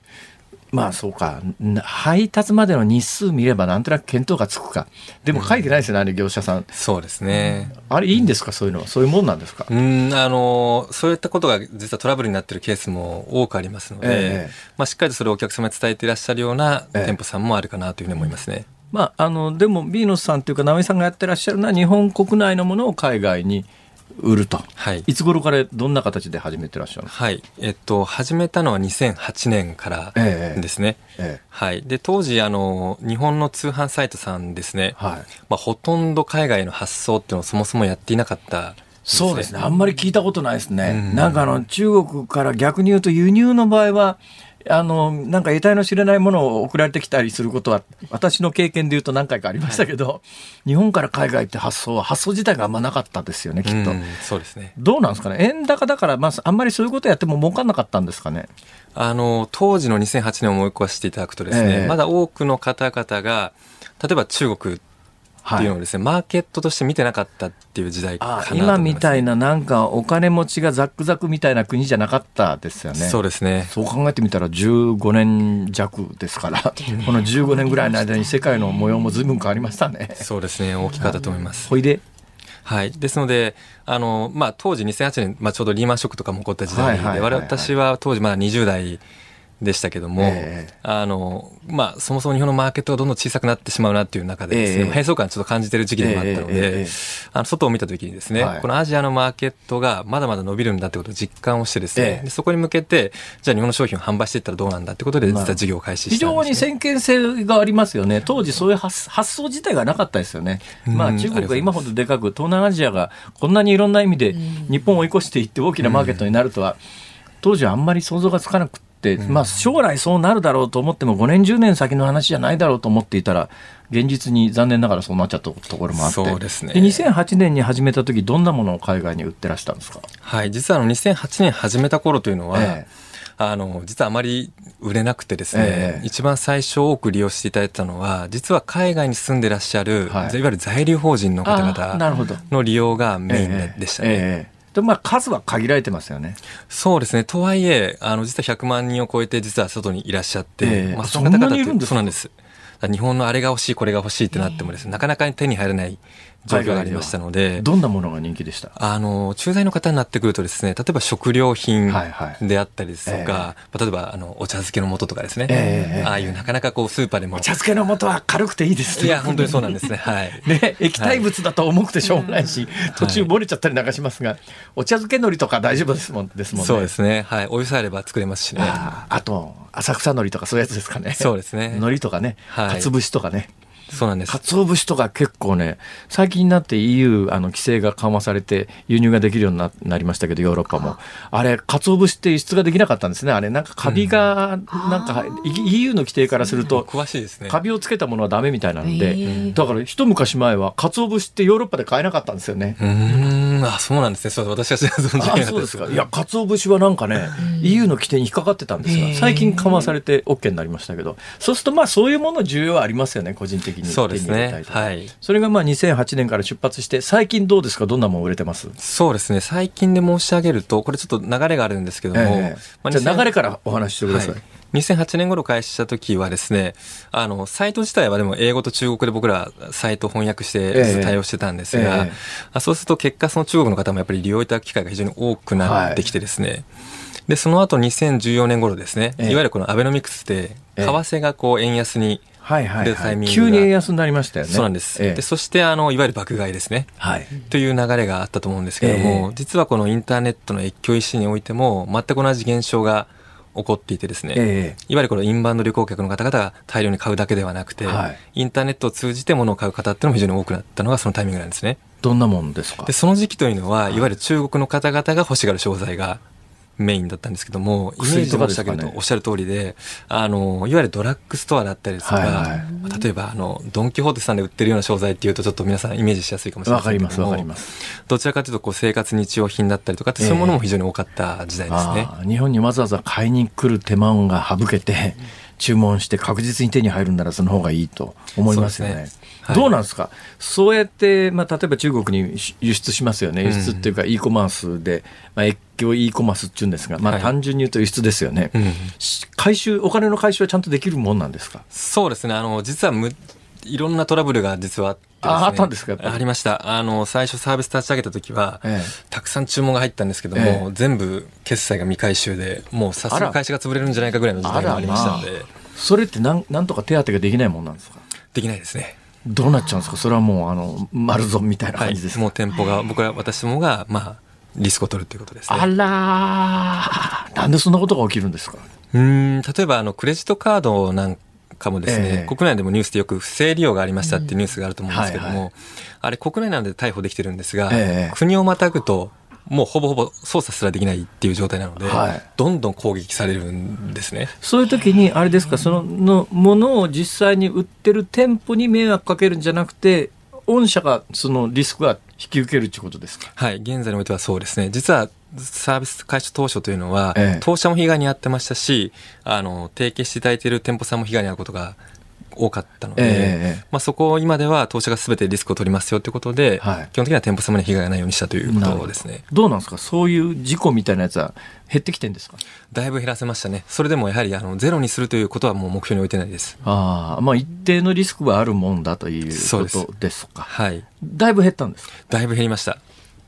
まあそうか。配達までの日数見ればなんとなく見当がつくか。でも書いてないですよね、うん、あれ業者さん。そうですね、あれいいんですか？そういうの。はそういうもんなんですか？うんあのそういったことが実はトラブルになってるケースも多くありますので、えまあ、しっかりとそれをお客様に伝えていらっしゃるような店舗さんもあるかなというふうに思いますね、まあ、あのでもビーノスさんというか直井さんがやってらっしゃるのは日本国内のものを海外に売ると、はい、いつ頃からどんな形で始めてらっしゃるはい、えっと、始めたのは2008年からですね。えええ、はい。で、当時、あの、日本の通販サイトさんですね、はい、まあ、ほとんど海外の発送っていうのをそもそもやっていなかった。そうですね。あんまり聞いたことないですね。うん、なんかあの、中国から逆に言うと輸入の場合は、あの、なんか得体の知れないものを送られてきたりすることは、私の経験で言うと何回かありましたけど、はい、日本から海外って発想は、発想自体があんまなかったですよね、きっと。そうですね。どうなんですかね？円高だから、まあ、あんまりそういうことやっても儲かんなかったんですかね？あの、当時の2008年を思い起こしていただくとですね、えー、まだ多くの方々が、例えば中国っていうのをですね、はい、マーケットとして見てなかったっていう時代かなと、ね、今みたいななんかお金持ちがザックザクみたいな国じゃなかったですよね。そうですね。そう考えてみたら15年弱ですから、<laughs> この15年ぐらいの間に世界の模様も随分変わりましたね。そうですね。大きかったと思います。ほいで？はい。ですので、あの、まあ、当時2008年、まあ、ちょうどリーマンショックとかも起こった時代で、はいはい、私は当時まだ20代でしたけども、えー、あの、まあ、そもそも日本のマーケットがどんどん小さくなってしまうなっていう中でですね、えー、閉塞感ちょっと感じてる時期でもあったので、えー、あの、外を見た時にですね、はい、このアジアのマーケットがまだまだ伸びるんだってことを実感をしてですね、でそこに向けて、じゃあ日本の商品を販売していったらどうなんだってことで、実は事業を開始した、ねまあ、非常に先見性がありますよね。当時そういう発発想自体がなかったですよね。まあ、中国が今ほどでかく、東南アジアがこんなにいろんな意味で日本を追い越していって大きなマーケットになるとは、当時はあんまり想像がつかなくて、、まあ、将来そうなるだろうと思っても、5年、10年先の話じゃないだろうと思っていたら、現実に残念ながらそうなっちゃったところもあって、そうですね、で2008年に始めた時どんなものを海外に売ってらしたんですか、はい、実はあの2008年始めた頃というのは、ええ。あの、実はあまり売れなくてですね、え一番最初多く利用していただいたのは、実は海外に住んでらっしゃる、はい、いわゆる在留邦人の方々の利用がメインでしたね。えでまあ、数は限られてますよね。そうですね。とはいえ、あの、実は100万人を超えて、実は外にいらっしゃって、えー、まあ、その方々ってそうなんです。日本のあれが欲しい、これが欲しいってなってもですね、なかなか手に入らない状況がありましたので、どんなものが人気でした？あの駐在の方になってくるとですね例えば食料品であったりですとか、はいはいえ。ー、例えばあのお茶漬けの素とかですね、えー、ああいうなかなかこうスーパーでも。お茶漬けの素は軽くていいですねいや本当にそうなんですね。はい。<laughs> ね液体物だと重くてしょうがないし、はい、途中漏れちゃったりなんかしますが、お茶漬け海苔とか大丈夫ですもんですもんね。そうですね。はい。お湯さえあれば作れますしね。あと浅草海苔とかそういうやつですかね。そうですね。海苔とかね、はい、かつ節とかねそうなんです。鰹節とか結構ね、最近になって EU あの規制が緩和されて輸入ができるようにななりましたけど、ヨーロッパも。あれ、鰹節って輸出ができなかったんですね。あれ、なんかカビが、なんか、うん、EU の規定からすると、詳しいですね。カビをつけたものはダメみたいなんで、だから一昔前は鰹節ってヨーロッパで買えなかったんですよね。うん、あ、そうなんですね。そう私は存じなかそうですか。いや、鰹節はなんかね、EU の規定に引っかかってたんですが、最近緩和されて OK になりましたけど、そうするとまあそういうもの重要はありますよね、個人的に。そうですね。はい、それがまあ2008年から出発して最近どうですか？どんなもん売れてます？そうですね。最近で申し上げるとこれちょっと流れがあるんですけども、えー、まあ、じゃ流れからお話ししてください、はい。2008年頃開始した時はですね、あの、サイト自体はでも英語と中国で僕らサイト翻訳して対応してたんですが、ええ。そうすると結果その中国の方もやっぱり利用いただく機会が非常に多くなってきてですね、はい、で、その後2014年頃ですね、いわゆるこのアベノミクスで、為替がこう円安にはいはい、はい、急に円安になりましたよね。そうなんです。ええ、でそしてあのいわゆる爆買いですね、はい、という流れがあったと思うんですけれども、え、実はこのインターネットの越境医師においても全く同じ現象が起こっていてですね、いわゆるこのインバウンド旅行客の方々が大量に買うだけではなくて、はい、インターネットを通じて物を買う方っていうのも非常に多くなったのがそのタイミングなんですね。どんなもんですか？でその時期というのは、いわゆる中国の方々が欲しがる商材がメインだったんですけども、イメージと申し上げるとおっしゃる通りで、あの、いわゆるドラッグストアだったりですとか、はいはい、例えば、あの、ドン・キホーテさんで売ってるような商材っていうと、ちょっと皆さんイメージしやすいかもしれないですけどわかります、わかります。どちらかというと、こう、生活日用品だったりとかって、そういうものも非常に多かった時代ですね。日本にわざわざ買いに来る手間が省けて、注文して確実に手に入るんならその方がいいと思いますよね。はい、どうなんですか、そうやって、まあ、例えば中国に輸出しますよね、輸出っていうか、e コマースで、まあ、越境 e コマースっていうんですが、まあ、単純に言うと輸出ですよね、はい、回収、お金の回収はちゃんとできるもんなんですか？そうですね、あの実はむいろんなトラブルが実はあって、ね、ああったんですかありました。あの、最初サービス立ち上げた時は、ええ、たくさん注文が入ったんですけども、ええ、全部決済が未回収で、もう早速会社が潰れるんじゃないかぐらいの時代がありましたので。それってなんなんとか手当てができないもんなんですか？できないですね。どうなっちゃうんですか？それはもう、あの、丸損みたいな感じです、はい、もう店舗が、僕ら、私どもが、まあ、リスクを取るということですね。あらなんでそんなことが起きるんですか？うん。例えばあのクレジットカードなんかもですね、えー、国内でもニュースでよく不正利用がありましたっていうニュースがあると思うんですけども、うんはいはい、あれ国内なので逮捕できてるんですが、えー、国をまたぐともうほぼほぼ操作すらできないっていう状態なので、はい、どんどん攻撃されるんですね。そういう時に、あれですか、そののものを実際に売ってる店舗に迷惑かけるんじゃなくて、御社がそのリスクは引き受けるということですか？はい、現在においてはそうですね。実はサービス開始当初というのは、ええ、当社も被害に遭ってましたし、あの、提携していただいている店舗さんも被害に遭うことが多かったので、えまあ、そこを今では当社がすべてリスクを取りますよということで、はい、基本的には店舗様に被害がないようにしたということですね。どうなんですか？そういう事故みたいなやつは減ってきてんですか？だいぶ減らせましたね。それでもやはりあのゼロにするということはもう目標に置いてないです。ああ、まあ一定のリスクはあるもんだということですか？はい。だいぶ減ったんですか？だいぶ減りました。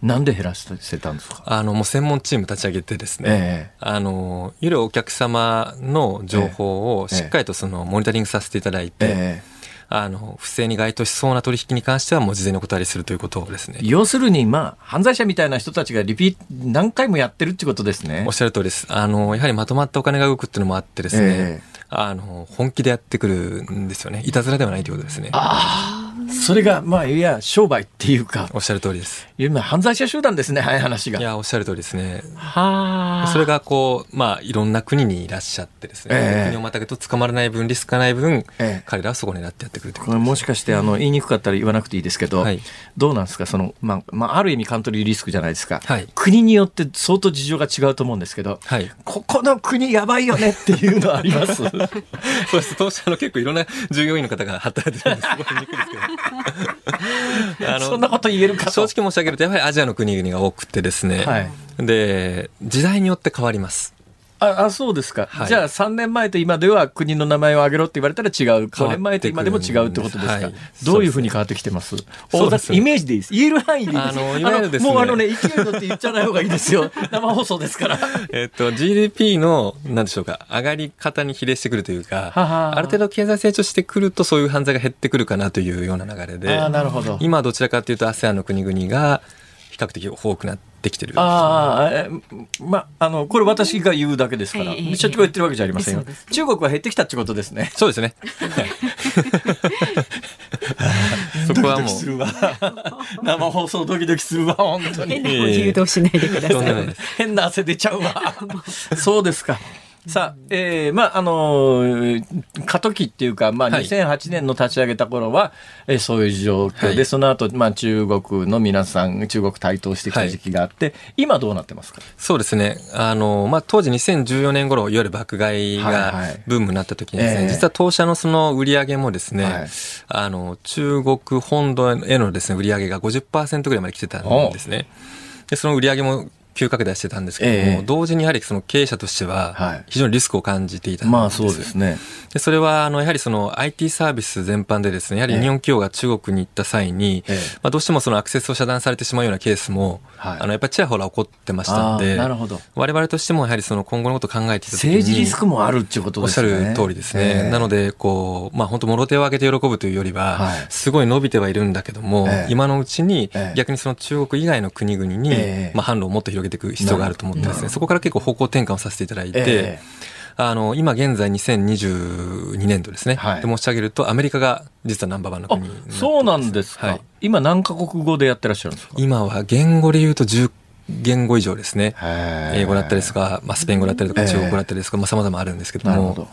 なんで減らせたんですか？あの、もう専門チーム立ち上げてですね、えー、あの、いるお客様の情報をしっかりとそのモニタリングさせていただいて、えーあの、不正に該当しそうな取引に関してはもう事前にお断りするということですね。要するに、まあ、犯罪者みたいな人たちがリピート、何回もやってるってことですね。おっしゃる通りです。あの、やはりまとまったお金が動くっていうのもあってですね、えー、あの、本気でやってくるんですよね。いたずらではないということですね。ああ。それが、まあ、いや、商売っていうか。おっしゃる通りです。いや、犯罪者集団ですね、早い話が。いや、おっしゃる通りですね。はあ。それが、こう、まあ、いろんな国にいらっしゃってですね、えー、国をまたぐと捕まらない分、リスクがない分、えー、彼らはそこになってやってくるこれもしかして、あの、言いにくかったら言わなくていいですけど、はい、どうなんですか、その、まあ、まあ、ある意味カントリーリスクじゃないですか。はい、国によって相当事情が違うと思うんですけど、はい、ここの国やばいよねっていうのはあります？<laughs> そうです。当社の結構いろんな従業員の方が働いてるんです。すごい言いにくいですけど。<laughs> あのそんなこと言えるか正直申し上げるとやはりアジアの国々が多くてですね、はい、で時代によって変わりますああそうですか、はい、じゃあ3年前と今では国の名前を挙げろって言われたら違う。5年前と今でも違うってことですか、はい、どういうふうに変わってきてます？そうですイメージでいいです言える範囲でいいです。あのいわゆるです、ね、もうあのね勢いに乗って言っちゃわない方がいいですよ。<laughs> 生放送ですから。えっと GDP のなんでしょうか。上がり方に比例してくるというかある程度経済成長してくるとそういう犯罪が減ってくるかなというような流れであなるほど。今どちらかというと ASEAN の国々が比較的多くなってできてるああ、まあ、あの、これ私が言うだけですから、社長が言ってるわけじゃありませんよ。中国は減ってきたってことですね。そうですね。<laughs> そこはもう。<laughs> 生放送ドキドキするわ、本当に。変な誘導しないでください。変な汗出ちゃうわ。<laughs> そうですか。さあ、えー、まあ、あのー、過渡期っていうか、まあ、2008年の立ち上げた頃は、はい、えー、そういう状況。で、はい、その後、まあ、中国の皆さん、中国台頭してきた時期があって、はい、今どうなってますか？そうですね。あの、まあ、当時2014年頃、いわゆる爆買いがブームになった時にですね、はいはい、実は当社のその売り上げもですね、はい、あの、中国本土へのですね、売り上げが50%ぐらいまで来てたんですね。で、その売り上げも急拡大してたんですけども、えー、同時にやはりその経営者としては、非常にリスクを感じていたんです、まあそうですね。で、それは、あの、やはりその IT サービス全般でですね、やはり日本企業が中国に行った際に、えー、まあどうしてもそのアクセスを遮断されてしまうようなケースも、はい、あの、やっぱりちらほら起こってましたので、なるほど。我々としてもやはりその今後のことを考えていた時に、政治リスクもあるっていうことですね。おっしゃる通りですね。えー、なので、こう、まあ本当、もろ手を挙げて喜ぶというよりは、はい、すごい伸びてはいるんだけども、えー、今のうちに、逆にその中国以外の国々に、まあ販路をもっと広げていく必要があると思ってですね、そこから結構方向転換をさせていただいて、えー、あの、今現在2022年度ですね、はい、で申し上げると、アメリカが実はナンバーワンの国にそうなんですか、はい、今何カ国語でやってらっしゃるんですか？今は言語で言うと10言語以上ですね。英語だったりですとか、まあ、スペイン語だったりとか、中国語だったりですとか、まあ、様々あるんですけども。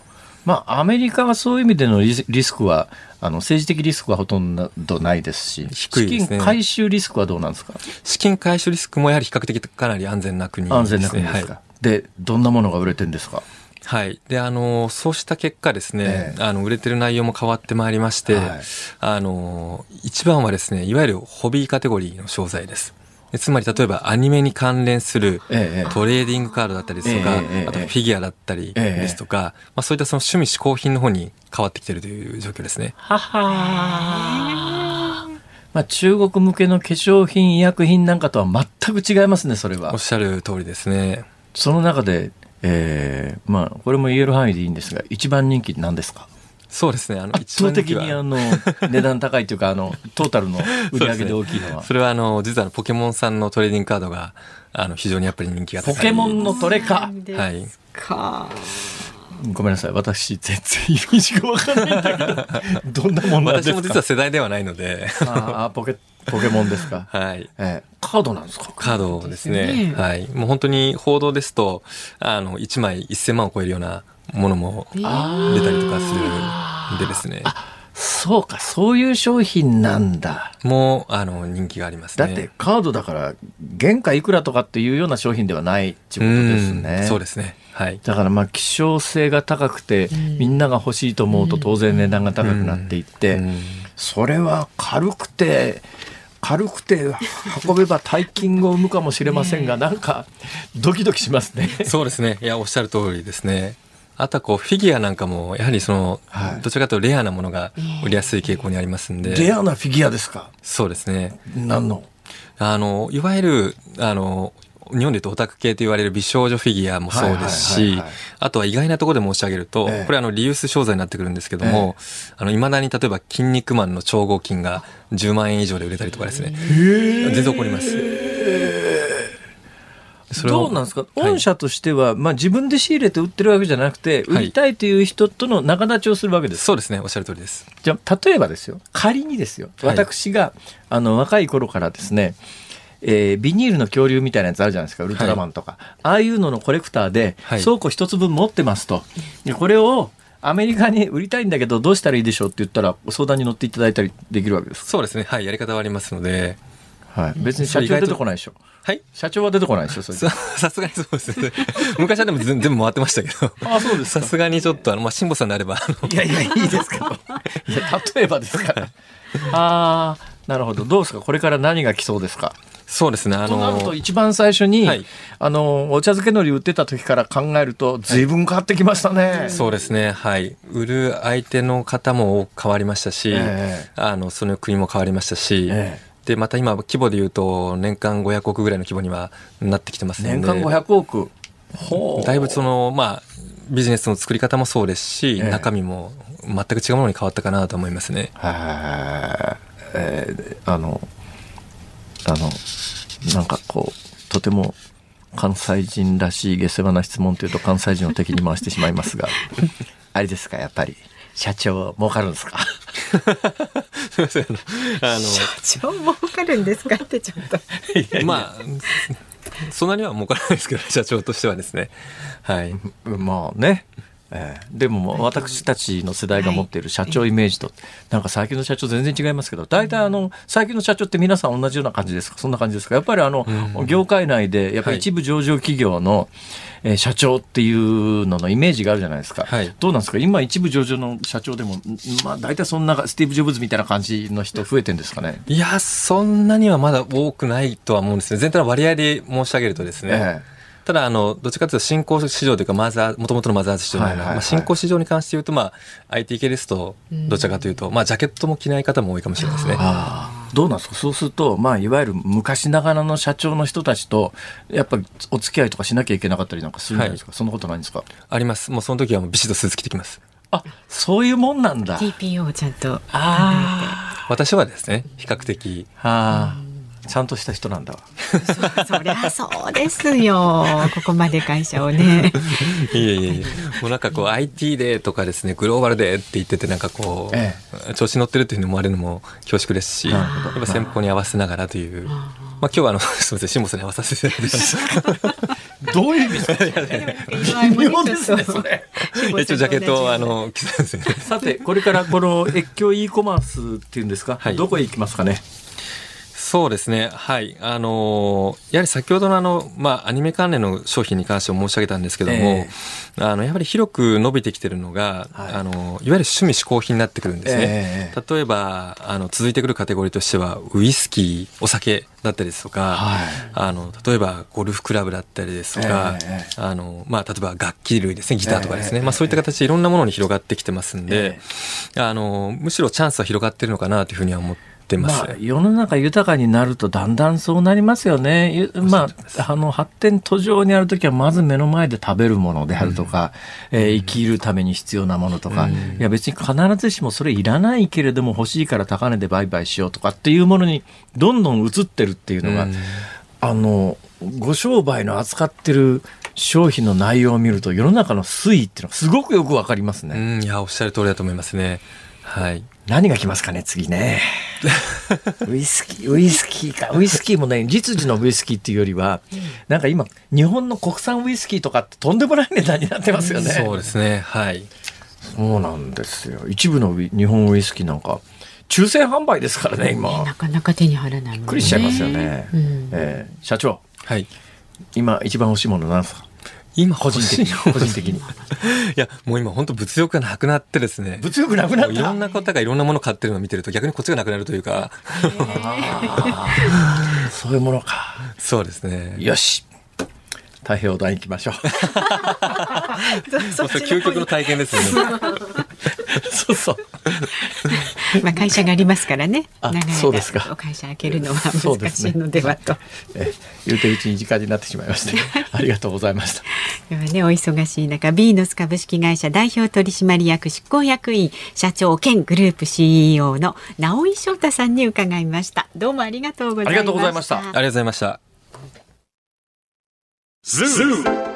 まあ、アメリカはそういう意味でのリスクは、あの政治的リスクはほとんどないですし、低いですね、資金回収リスクはどうなんですか？資金回収リスクもやはり比較的かなり安全な国です、ね、安全な国ですか？はい、で、どんなものが売れてるんですか？はい。で、あの、そうした結果ですね、えー、あの、売れてる内容も変わってまいりまして、はい、あの、一番はですね、いわゆるホビーカテゴリーの商材です。つまり例えばアニメに関連するトレーディングカードだったりですとか、あとフィギュアだったりですとか、まあ、そういったその趣味嗜好品の方に変わってきているという状況ですね。ははまあ、中国向けの化粧品医薬品なんかとは全く違いますねそれは。おっしゃる通りですね。その中で、えー、まあこれも言える範囲でいいんですが一番人気何ですか？そうですね。あの、圧倒的にあの、値段高いというか、あの、トータルの <laughs> 売り上げで大きいのは。そ、ね,、れはあの、実はポケモンさんのトレーディングカードが、あの、非常にやっぱり人気が高い。ポケモンのトレか。はい。か。ごめんなさい。私、全然イメージがわからないんだけど、<laughs> どんなもんなんですか？私も実は世代ではないので。ああ、ポケ、ポケモンですか？<laughs> はい。えー、カードなんですか？カードですね。はい。もう本当に報道ですと、あの、1枚1000万を超えるようなものも出たりとかするんでですね。そうか、そういう商品なんだ。もう、あの、人気がありますね。だってカードだから、原価いくらとかっていうような商品ではないっていうことですね。そうですね。はい。だからまあ、希少性が高くて、みんなが欲しいと思うと当然値段が高くなっていって、それは軽くて、軽くて運べば大金を生むかもしれませんが、なんかドキドキしますね。そうですね。いや、おっしゃる通りですね。あとはこうフィギュアなんかもやはりその、はい、どちらかというとレアなものが売りやすい傾向にありますんで。レアなフィギュアですか？そうですね。何の？あの、いわゆる、あの、日本でいうとオタク系と言われる美少女フィギュアもそうですし、あとは意外なところで申し上げると、これあのリユース商材になってくるんですけども、あの、未だに例えば筋肉マンの超合金が10万円以上で売れたりとかですね。全然起こります。どうなんですか、御社としては、まあ、自分で仕入れて売ってるわけじゃなくて、売りたいという人との仲立ちをするわけです、そうですね、おっしゃる通りです。じゃあ、例えばですよ、仮にですよ、私が、あの若い頃からですね、えー、ビニールの恐竜みたいなやつあるじゃないですか。ウルトラマンとか、はい、ああいうののコレクターで倉庫一つ分持ってますと、でこれをアメリカに売りたいんだけどどうしたらいいでしょうって言ったら相談に乗っていただいたりできるわけですそうですね。はい。やり方はありますので、はい、別に社長出てこないでしょはい。社長は出てこないですよ、<laughs> さすがにそうですね。<laughs> 昔はでも全部回ってましたけど。あそうですさすがにちょっと、あの、まあ、辛坊さんであれば。いやいや、いいですけど。<laughs> いや、例えばですから。ああ、なるほど。どうですか？これから何が来そうですか？そうですね。あのー、となると一番最初に、はい、あのお茶漬け海苔売ってた時から考えると随分変わってきましたね、はい、そうですね。はい。売る相手の方も変わりましたし、えー、あのその国も変わりましたし、えーでまた今規模でいうと年間500億ぐらいの規模にはなってきてますので年間500億だいぶそのまあビジネスの作り方もそうですし、え中身も全く違うものに変わったかなと思いますね。えー、あのあのなんかこうとても関西人らしい下世話な質問というと関西人を敵に回してしまいますが <laughs> あれですかやっぱり？社長儲かるんですか？すみませんあの社長儲かるんですかってちょっと。まあそんなには儲からないですけど社長としてはですね。はい。まあねえー、でも私たちの世代が持っている社長イメージと、なんか最近の社長全然違いますけど大体あの最近の社長って皆さん同じような感じですか？そんな感じですかやっぱりあの、業界内でやっぱり一部上場企業の、えー、社長っていうののイメージがあるじゃないですか、はい、どうなんですか？今一部上場の社長でもまあ大体そんなスティーブ・ジョブズみたいな感じの人増えてんですかね？いやそんなにはまだ多くないとは思うんですね。全体の割合で申し上げるとですね、ええただ、あの、どっちかというと新興市場というか、マザー、もともとのマザーズ市場のような、まあ、新興市場に関して言うと、まあ、IT 系ですと、どちらかというと、まあ、ジャケットも着ない方も多いかもしれないですね。どうなんですか？そうすると、まあ、いわゆる昔ながらの社長の人たちと、やっぱりお付き合いとかしなきゃいけなかったりなんかするんじゃないですか、はい、そんなことないんですか？あります。もうその時はもうビシッとスーツ着てきます。あ、そういうもんなんだ。TPO をちゃんと。ああ。私はですね、比較的。はあ。ちゃんとした人なんだ <laughs> そりゃそうですよ。ここまで会社をね。いえいえもうなんかこう IT でとかですねグローバルでって言っててなんかこう、ええ、調子乗ってるっていうふうに思われるのも恐縮ですしやっぱ先方に合わせながらという。まあ今日はあの <laughs> すみません辛坊さんに合わさせていただきました <laughs> どういう意味？ですか微妙ですねそれ。一応ジャケットをあの着たんですね。さてこれからこの越境 e コマースっていうんですか、はい、どこへ行きますかね？そうですね。はい。あのやはり先ほどのあの、まあ、アニメ関連の商品に関して申し上げたんですけども、えー、あの、やはり広く伸びてきてるのが、はい、あの、いわゆる趣味嗜好品になってくるんですね。えー、例えば、あの、続いてくるカテゴリーとしては、ウイスキー、お酒だったりですとか、はい、あの、例えば、ゴルフクラブだったりですとか、えー、あの、まあ、例えば楽器類ですね、ギターとかですね。まあ、そういった形でいろんなものに広がってきてますんで、あの、むしろチャンスは広がってるのかなというふうには思ってってます、まあ、世の中豊かになるとだんだんそうなりますよね。まあ、あの発展途上にあるときはまず目の前で食べるものであるとか、うん、えー、生きるために必要なものとか、うん、いや別に必ずしもそれいらないけれども欲しいから高値で売買しようとかっていうものにどんどん移ってるっていうのが、うん、あの、ご商売の扱ってる商品の内容を見ると世の中の推移っていうのはすごくよくわかりますね。いや、おっしゃる通りだと思いますね。はい。何が来ますかね、次ね。ウイスキー、ウイスキーか。ウイスキーもね、実需のウイスキーっていうよりは、なんか今、日本の国産ウイスキーとかってとんでもない値段になってますよね。そうですね。はい。そうなんですよ。一部の日本ウイスキーなんか、抽選販売ですからね、今。なかなか手に入らない、ね、びっくりしちゃいますよね。うん、えー、社長。はい。今一番欲しいものなんですか？今個人的に。個人的に。いや、もう今本当物欲がなくなってですね。物欲なくなった？いろんな方がいろんなもの買ってるのを見てると逆にこっちがなくなるというか。そういうものか。そうですね。よし。太平洋大行きましょう。<laughs> そう究極の体験ですね。<laughs> そうそう。<laughs> まあ会社がありますからね。そうですか。お会社開けるのは難しいのではと。ね、え言うてうちに時間になってしまいました。<laughs> ありがとうございました。ではねお忙しい中、ビーノス株式会社代表取締役執行役員社長兼グループ CEO の直井翔太さんに伺いました。どうもありがとうございました。ありがとうございました。ありがとうございました。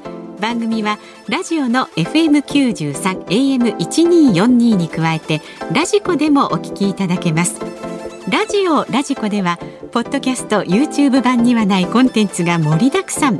番組はラジオの FM93 AM1242 に加えてラジコでもお聞きいただけます。ラジオラジコではポッドキャスト YouTube 版にはないコンテンツが盛りだくさん。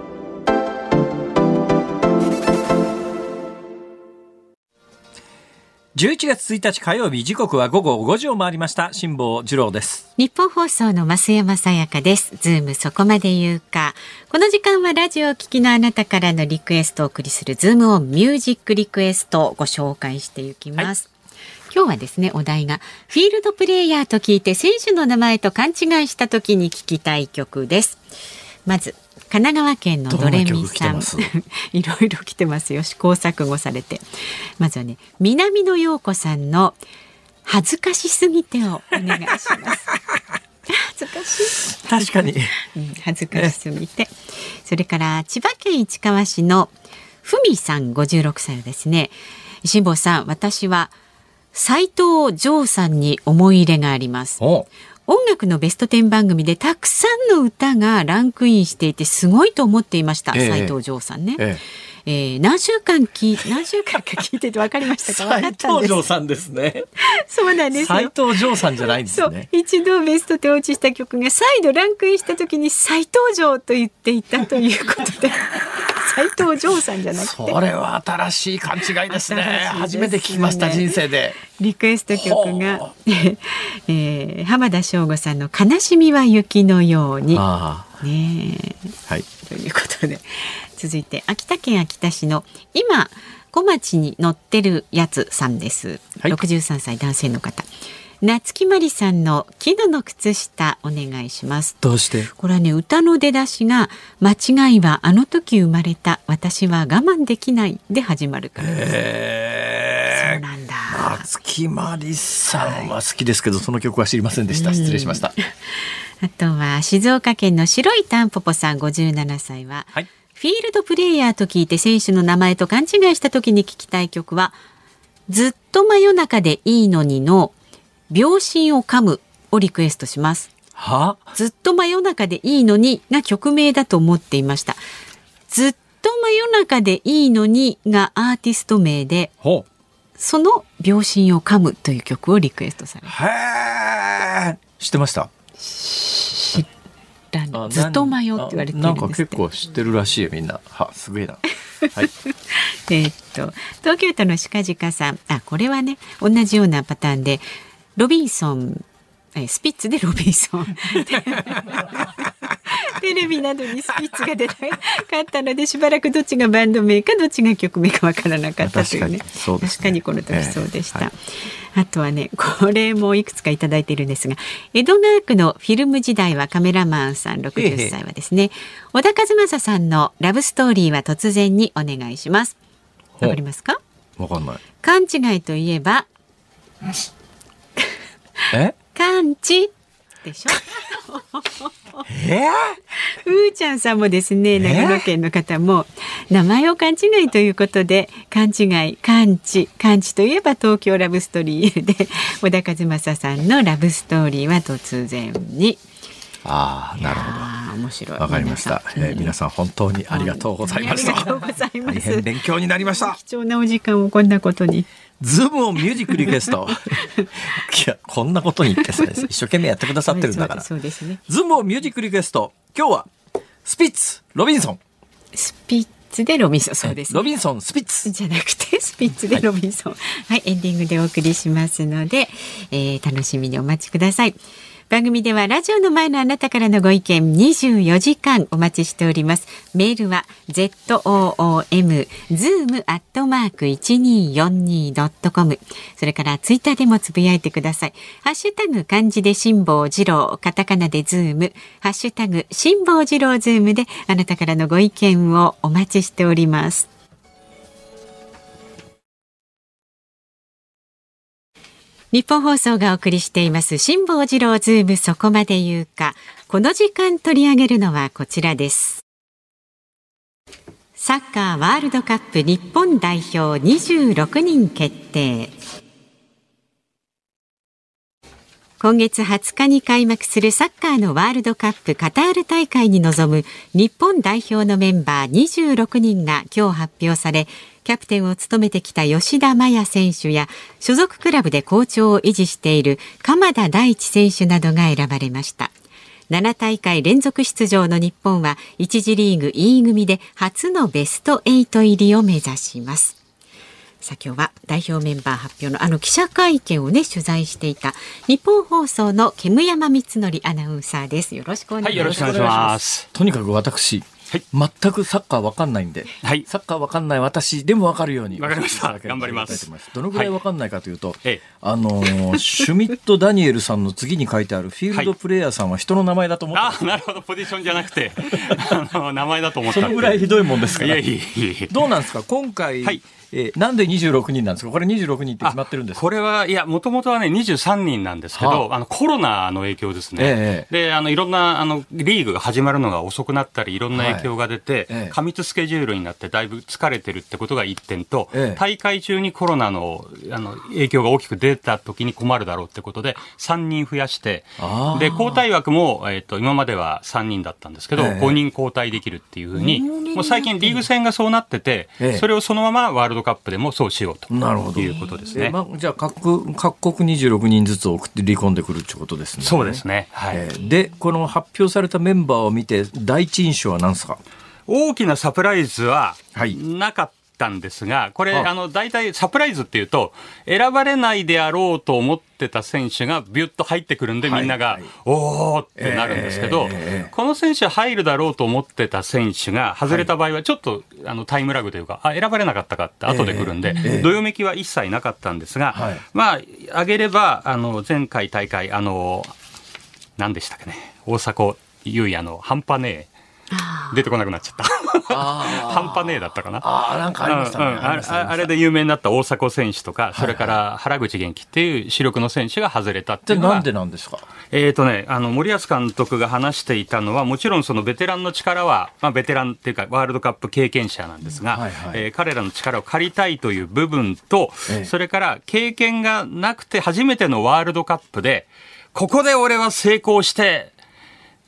11月1日火曜日時刻は午後5時を回りました。辛坊治郎です。ニッポン放送の増山さやかです。ズームそこまで言うか。この時間はラジオを聞きのあなたからのリクエストをお送りするズームオンミュージックリクエストをご紹介していきます、はい、今日はですねお題がフィールドプレイヤーと聞いて選手の名前と勘違いした時に聞きたい曲です。まず神奈川県のドレミさん。いろいろ来てますよ。試行錯誤されて。まずはね南野陽子さんの恥ずかしすぎてをお願いします。恥ずかしい。確かに、うん、恥ずかしすぎて、それから千葉県市川市のふみさん56歳ですね。辛坊さん私は斉藤城さんに思い入れがあります音楽のベスト10番組でたくさんの歌がランクインしていてすごいと思っていました、え斉藤城さんね。ええー、何週間聞 <laughs> 何週間か聞いてて分かりましたか？<laughs> 斉藤城さんですね。そうなんです斉藤城さんじゃないんですね。一度ベスト10落ちした曲が再度ランクインした時に斉藤城と言っていたということで。<laughs> 斉藤城さんじゃなくて。それは新しい勘違いですね。すね初めて聞きました人生で。リクエスト曲が、<laughs> えー、浜田省吾さんの悲しみは雪のように。ねはい。ということで、続いて秋田県秋田市の今小町に乗ってるやつさんです。はい、63歳男性の方。夏木まりさんの絹の靴下お願いします。どうして？これはね歌の出だしが間違いはあの時生まれた私は我慢できないで始まるからです。そうなんだ。夏木まりさんは好きですけど、その曲は知りませんでした。失礼しました。<laughs> あとは静岡県の白いタンポポさん57歳は、はい、フィールドプレイヤーと聞いて選手の名前と勘違いした時に聞きたい曲はずっと真夜中でいいのにの秒針を噛むをリクエストします。は？ずっと真夜中でいいのにが曲名だと思っていました。ずっと真夜中でいいのにがアーティスト名で、その秒針を噛むという曲をリクエストされへえ。知ってました？知らない。ずっと迷って言われてるなんか結構知ってるらしいみんな。は、すげえな。はい、<laughs> えっと東京都の鹿鹿さんあこれはね同じようなパターンでロビンソン。スピッツでロビンソン。<laughs> テレビなどにスピッツが出なかったのでしばらくどっちがバンド名かどっちが曲名かわからなかったというね。確かに。この時そうでした、えーはい、あとはねこれもいくつか頂いているんですが江戸川区のフィルム時代はカメラマンさん60歳はですね、えー、小田和正さんのラブストーリーは突然にお願いします。わかりますか？わかんない。勘違いといえばえ？勘違でしょ？え？ー、うーちゃんさんもですね長野県の方も、名前を勘違いということで勘違い勘違勘違といえば東京ラブストーリーで小田和正さんのラブストーリーは突然に。ああ、なるほど。面白い。わかりました。皆さん,、えー、皆さん本当にありがとうございました。ありがとうございます。<laughs> 大変勉強になりました。貴重なお時間をこんなことに。ズームオンミュージックリクエスト。<laughs> いや、こんなことに言ってさ、一生懸命やってくださってるんだから。そうですね。ズームオンミュージックリクエスト。今日は、スピッツ、ロビンソン。スピッツでロビンソン、そうです、ね、ロビンソン、スピッツ。じゃなくて、スピッツでロビンソン。はい、はい、エンディングでお送りしますので、えー、楽しみにお待ちください。番組ではラジオの前のあなたからのご意見24時間お待ちしております。メールは zoom zoom アットマーク 1242.com それからツイッターでもつぶやいてください。ハッシュタグ漢字で辛坊治郎カタカナでズームハッシュタグ辛坊治郎ズームであなたからのご意見をお待ちしております。ニッポン放送がお送りしています辛坊治郎ズームそこまで言うか。この時間取り上げるのはこちらです。サッカーワールドカップ日本代表26人決定。今月20日に開幕するサッカーのワールドカップカタール大会に臨む日本代表のメンバー26人が今日発表されキャプテンを務めてきた吉田麻也選手や所属クラブで好調を維持している鎌田大地選手などが選ばれました。7大会連続出場の日本は1次リーグ E 組で初のベスト8入りを目指します。さあ今日は代表メンバー発表のあの記者会見をね取材していた日本放送の煙山光則アナウンサーです。よろしくお願いします、はい、よろしくお願いします。とにかく私はい、全くサッカーわかんないんで、はい、サッカーわかんない私でもわかるようにわかりました。頑張ります。どのぐらいわかんないかというと、はい、あの <laughs> シュミット・ダニエルさんの次に書いてあるフィールドプレイヤーさんは人の名前だと思って、はい、あなるほど。ポジションじゃなくて。<laughs> あの名前だと思ったそのぐらいひどいもんですから。どうなんですか？今回、はいえー、なんで26人なんですか？これ26人って決まってるんですこれは、いや、もともとはね、23人なんですけど、あ、の、コロナの影響ですね。えー、で、あの、いろんな、あの、リーグが始まるのが遅くなったり、いろんな影響が出て、はい、過密スケジュールになって、だいぶ疲れてるってことが1点と、えー、大会中にコロナの、あの、影響が大きく出た時に困るだろうってことで、3人増やして、で、交代枠も、えっ、ー、と、今までは3人だったんですけど、えー、5人交代できるっていうふうに、もう最近リーグ戦がそうなってて、それをそのままワールドカップでもそうしようということですね。まあ、じゃあ各各国26人ずつ送って離婚でくるってことですね。そうですね。はい、えー、でこの発表されたメンバーを見て第一印象は何ですか？大きなサプライズはなかったんですが、これ、あ。の、大体サプライズっていうと、選ばれないであろうと思ってた選手がビュッと入ってくるんで、みんなが、おーってなるんですけど、この選手入るだろうと思ってた選手が外れた場合は、ちょっと、あの、タイムラグというか、あ、選ばれなかったかって後で来るんで、どよめきは一切なかったんですが、まあ、挙げれば、あの、前回大会、あの、何でしたっけね、大迫優也の半端ねえ、出てこなくなっちゃった。半端ねえだったかな。ああ、なんかありましたね。あれで有名になった大迫選手とか、それから原口元気っていう主力の選手が外れたっていうのは。なんでなんですか？えっ、とね、あの、森保監督が話していたのは、もちろんそのベテランの力は、まあベテランっていうかワールドカップ経験者なんですが、はいはい、えー、彼らの力を借りたいという部分と、ええ、それから経験がなくて初めてのワールドカップで、ここで俺は成功して、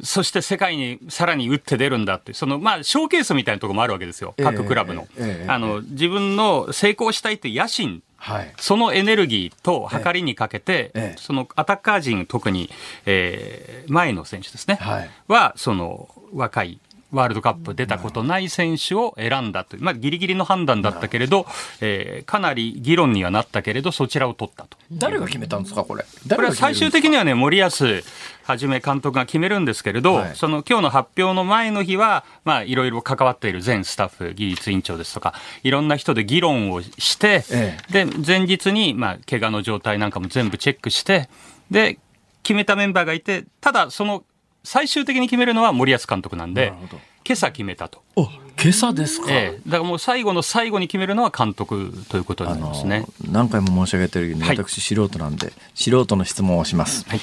そして世界にさらに打って出るんだって、その、まあ、ショーケースみたいなところもあるわけですよ。各クラブの。あの、自分の成功したいって野心。はい、そのエネルギーと計りにかけて、ええ、そのアタッカー陣、特に、えー、前の選手ですね、はい、は、その若いワールドカップ出たことない選手を選んだという、まあ、ギリギリの判断だったけれど、えー、かなり議論にはなったけれど、そちらを取ったと。誰が決めたんですか、これ？これは最終的にはね、森保はじめ監督が決めるんですけれど、はい、その今日の発表の前の日は、まあ、いろいろ関わっている全スタッフ、技術委員長ですとか、いろんな人で議論をして、ええ、で、前日に、まあ、怪我の状態なんかも全部チェックして、で、決めたメンバーがいて、ただ、その最終的に決めるのは森保監督なんで、今朝決めたと。お今朝ですか、ええ、だからもう最後の最後に決めるのは監督ということになりますね。何回も申し上げてるように、はい、私素人なんで、素人の質問をします。はい、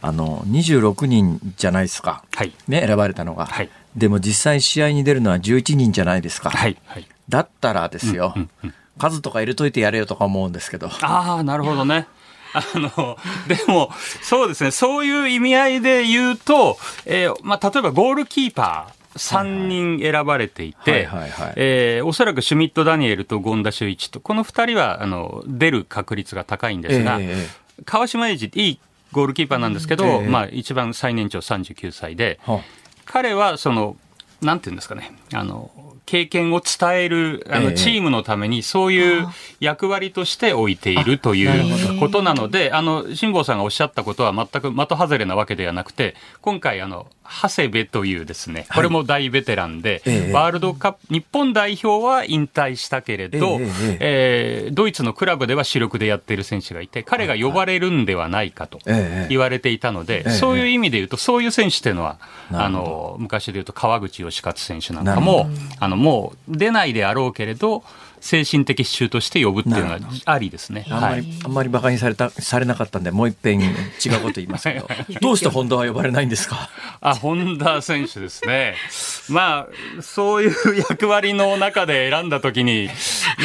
あの26人じゃないですか、はい、ね、選ばれたのが、はい、でも実際試合に出るのは11人じゃないですか、はいはい、だったらですよ、うんうんうん、数とか入れといてやれよとか思うんですけど。ああなるほどねあの、でも、そうですね、そういう意味合いで言うと、えー、まあ、例えばゴールキーパー、3人選ばれていて、えおそらくシュミット・ダニエルと権田修一と、この2人はあの出る確率が高いんですが、えー、川島英二、いいゴールキーパーなんですけど、えー、まあ、一番最年長39歳で、彼はその、なんていうんですかね、あの経験を伝えるあのチームのためにそういう役割として置いているということなので、あの辛坊さんがおっしゃったことは全く的外れなわけではなくて、今回あの長谷部というですね、これも大ベテランで、ワールドカップ日本代表は引退したけれど、えー、ドイツのクラブでは主力でやっている選手がいて、彼が呼ばれるんではないかと言われていたので、そういう意味で言うとそういう選手というのはあの昔で言うと川口義勝選手なんかもあのもう出ないであろうけれど、精神的支柱として呼ぶっていうのはありですね。あんまり、はい、あんまり馬鹿にされた、されなかったんで、もう一遍違うこと言いますけど、<laughs> どうして本田は呼ばれないんですか？あ、本田選手ですね。まあ、そういう役割の中で選んだときに、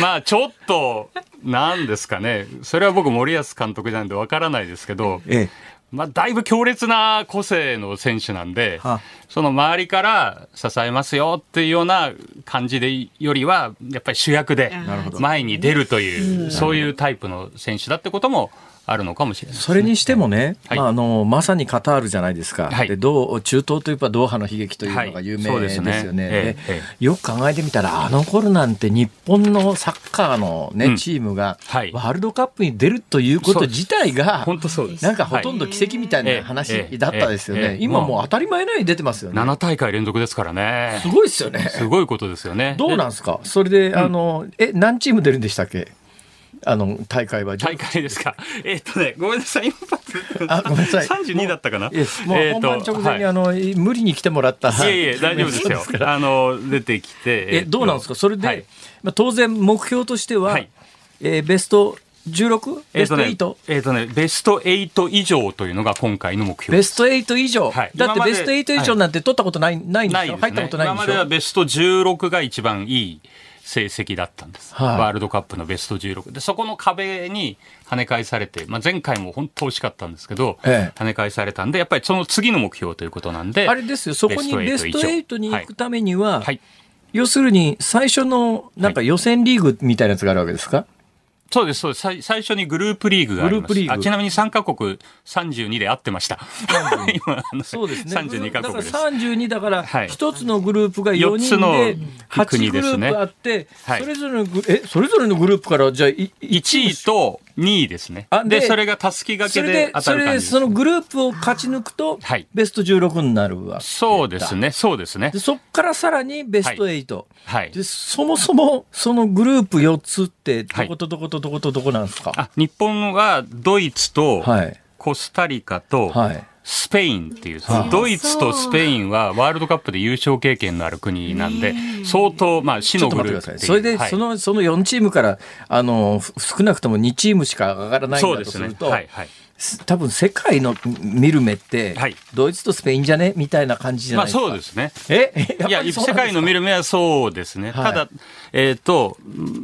まあ、ちょっと、なんですかね。それは僕、森保監督なんでわからないですけど、ええまあ、だいぶ強烈な個性の選手なんで、はあ、その周りから支えますよっていうような感じでよりは、やっぱり主役で前に出るという、そういうタイプの選手だってこともあるのかもしれない、ね、それにしてもね、はい、まあ、あのまさにカタールじゃないですか、はい、でどう中東といえばドーハの悲劇というのが有名ですよね。はい、ねええ、よく考えてみたら、あの頃なんて日本のサッカーのね、うん、チームがワールドカップに出るということ自体が、本当そうです。なんかほとんど奇跡みたいな話だったですよね、今もう当たり前のように出てますよね。7大会連続ですからね。すごいですよね。すごいことですよね。どうなんですか？それで、あの、え、何チーム出るんでしたっけ？あの大会は大会ですか。<laughs> えー、っとね、ごめんなさい、あ、ごめんなさい。三十二だったかな。もう本番直前に、あの、無理に来てもらった。いえいえ、大丈夫ですよ。あの、出てきて。え、どうなんですか？それで、まあ、当然目標としては、はい、えー、ベスト。16? ベスト 8? えっ、とね、ベスト8以上というのが今回の目標ベスト8以上、はい、だってベスト8以上なんて取ったことない、ないんですよ、入ったことないんでしょ？今まではベスト16が一番いい成績だったんです、はい、ワールドカップのベスト16でそこの壁に跳ね返されて、まあ、前回も本当惜しかったんですけど、ええ、跳ね返されたんでやっぱりその次の目標ということなんであれですよ。そこにベスト8に行くためには、はい、要するに最初のなんか予選リーグみたいなやつがあるわけですか、そうです、そうです。最最初にグループリーグがあります。グループリーグ。ちなみに参加国32で合ってました。<laughs> 今、そうですね。32カ国です。だから32だから、一つのグループが4人で、8グループあって、それぞれのグ、え、それぞれのグループから、じゃあ、1位と2位ですね。で、それがたすきがけで当たる感じそれで、そのグループを勝ち抜くと、ベスト16になるわそうですね、そうですね。そこからさらにベスト8。はい。で、そもそも、そのグループ4つって、どことどことどことどこなんですか、あ、日本はドイツと、コスタリカと、はい。スペインっていう、ドイツとスペインはワールドカップで優勝経験のある国なんで、相当、まあ、死のグループそれで、その、その4チームから、あの、少なくとも2チームしか上がらないんだとすると、はいはい多分世界の見る目って、はい、ドイツとスペインじゃね？みたいな感じじゃないですか。まあそうですね。え？いや、世界の見る目はそうですね。はい、ただ、えっ、ー、と、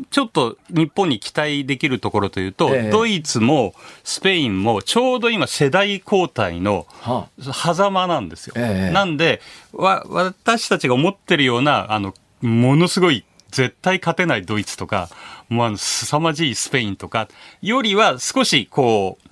ちょっと日本に期待できるところというと、えー、ドイツもスペインもちょうど今世代交代の狭間なんですよ。えー、なんで、わ、私たちが思ってるような、あの、ものすごい絶対勝てないドイツとか、もうあの、凄まじいスペインとかよりは少しこう、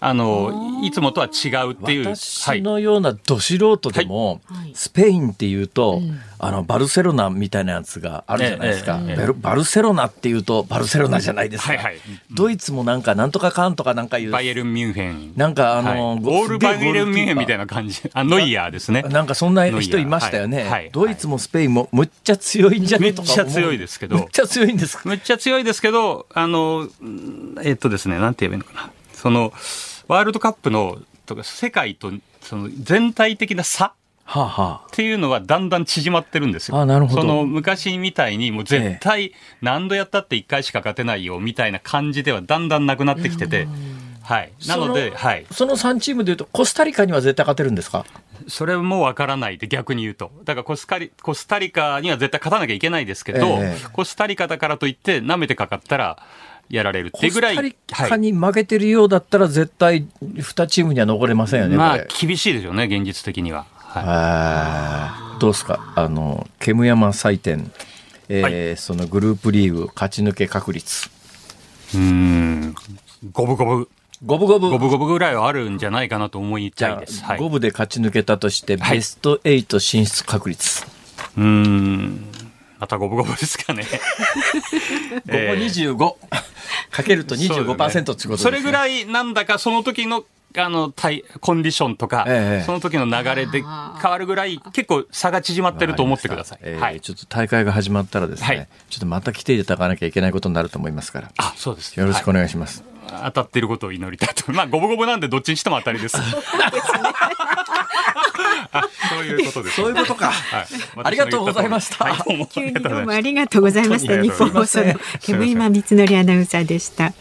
あの、いつもとは違うっていう。私のようなど素人でも、はい、スペインっていうと、あの、バルセロナみたいなやつがあるじゃないですか。えええ、バルセロナっていうと、バルセロナじゃないですか。はいはい、ドイツもなんか、なんとかかんとかなんかいう。バイエルン・ミュンヘン。なんかあの、はい、ゴールバイエルン・ミュンヘンみたいな感じ。あ、ノイヤーですね。なんかそんな人いましたよね。はい、ドイツもスペインもむっちゃ強いんじゃね？とか。めっちゃ強いですけど。めっちゃ強いんですめっちゃ強いですけど、あの、えっとですね、なんて言えばいいのかな。その、ワールドカップのとか世界とその全体的な差はあはあ、っていうのはだんだん縮まってるんですよ。あなるほどその昔みたいにもう絶対何度やったって1回しか勝てないよみたいな感じではだんだんなくなってきてて。はい。なので、はい。その3チームでいうと、コスタリカには絶対勝てるんですか？それもわからないで逆に言うと。だからコスカリコスタリカには絶対勝たなきゃいけないですけど、えー、コスタリカだからといって舐めてかかったら、やられるってぐらい。コスタリカに負けてるようだったら、絶対2チームには残れませんよね。まあ、厳しいですよね、現実的には。はい、どうですか、あの、煙山採点、えー、はい、そのグループリーグ勝ち抜け確率。うん、五分五分。五分五分。五分五分ぐらいはあるんじゃないかなと思いたいです。はい、五分で勝ち抜けたとして、ベスト8進出確率。うん。また五分五分ですかね。<laughs> 五分二十五。かけると25%ってことですね。それぐらいなんだかその時のあの、コンディションとか、ええ、その時の流れで変わるぐらい、結構差が縮まってると思ってください。えー、はい。ちょっと大会が始まったらですね、はい、ちょっとまた来ていただかなきゃいけないことになると思いますから。あ、そうです。よろしくお願いします。はい、当たっていることを祈りたいと。まあ、五分五分なんでどっちにしても当たりです。ですね。<laughs> そういうことです。そういうことか。はい、<laughs> ありがとうございました。はい、急にどうもありがとうございました。日本放送の煙間光則アナウンサーでした。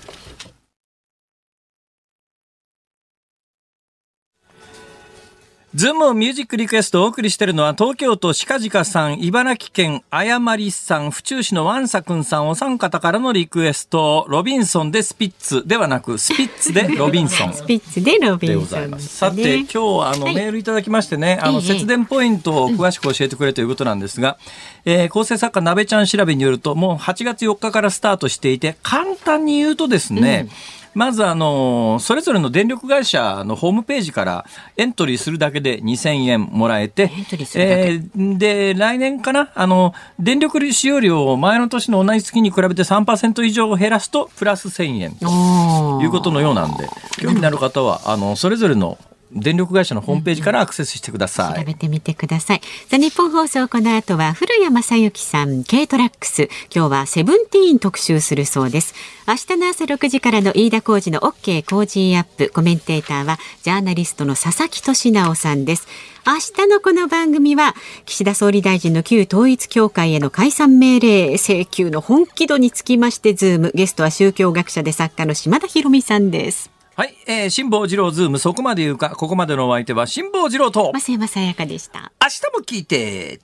ズームミュージックリクエストをお送りしているのは東京都鹿鹿さん、茨城県誤りさん、府中市のワンサくんさんお三方からのリクエスト、ロビンソンでスピッツではなく、スピッツで <laughs> ロビンソン。スピッツでロビンソン、ね、さて、今日あの、はい、メールいただきましてね、あの、節電ポイントを詳しく教えてくれということなんですが、えー、構成作家なべちゃん調べによると、もう8月4日からスタートしていて、簡単に言うとですね、うんまずあの、それぞれの電力会社のホームページからエントリーするだけで2000円もらえて、えー、で、来年かな、あの、電力使用量を前の年の同じ月に比べて3%以上減らすと、プラス1000円ということのようなんで、興味のある方は、あの、それぞれの電力会社のホームページからアクセスしてください。調べてみてください。さあ、日本放送この後は古谷正幸さん、軽トラックス。今日はセブンティーン特集するそうです。明日の朝6時からの飯田浩二の OK 工事アップ。コメンテーターはジャーナリストの佐々木俊尚さんです。明日のこの番組は岸田総理大臣の旧統一教会への解散命令請求の本気度につきましてズームゲストは宗教学者で作家の島田裕巳さんです。はい、えー、辛坊治郎ズーム、そこまで言うか、ここまでのお相手は辛坊治郎と、増山さやかでした。明日も聞いて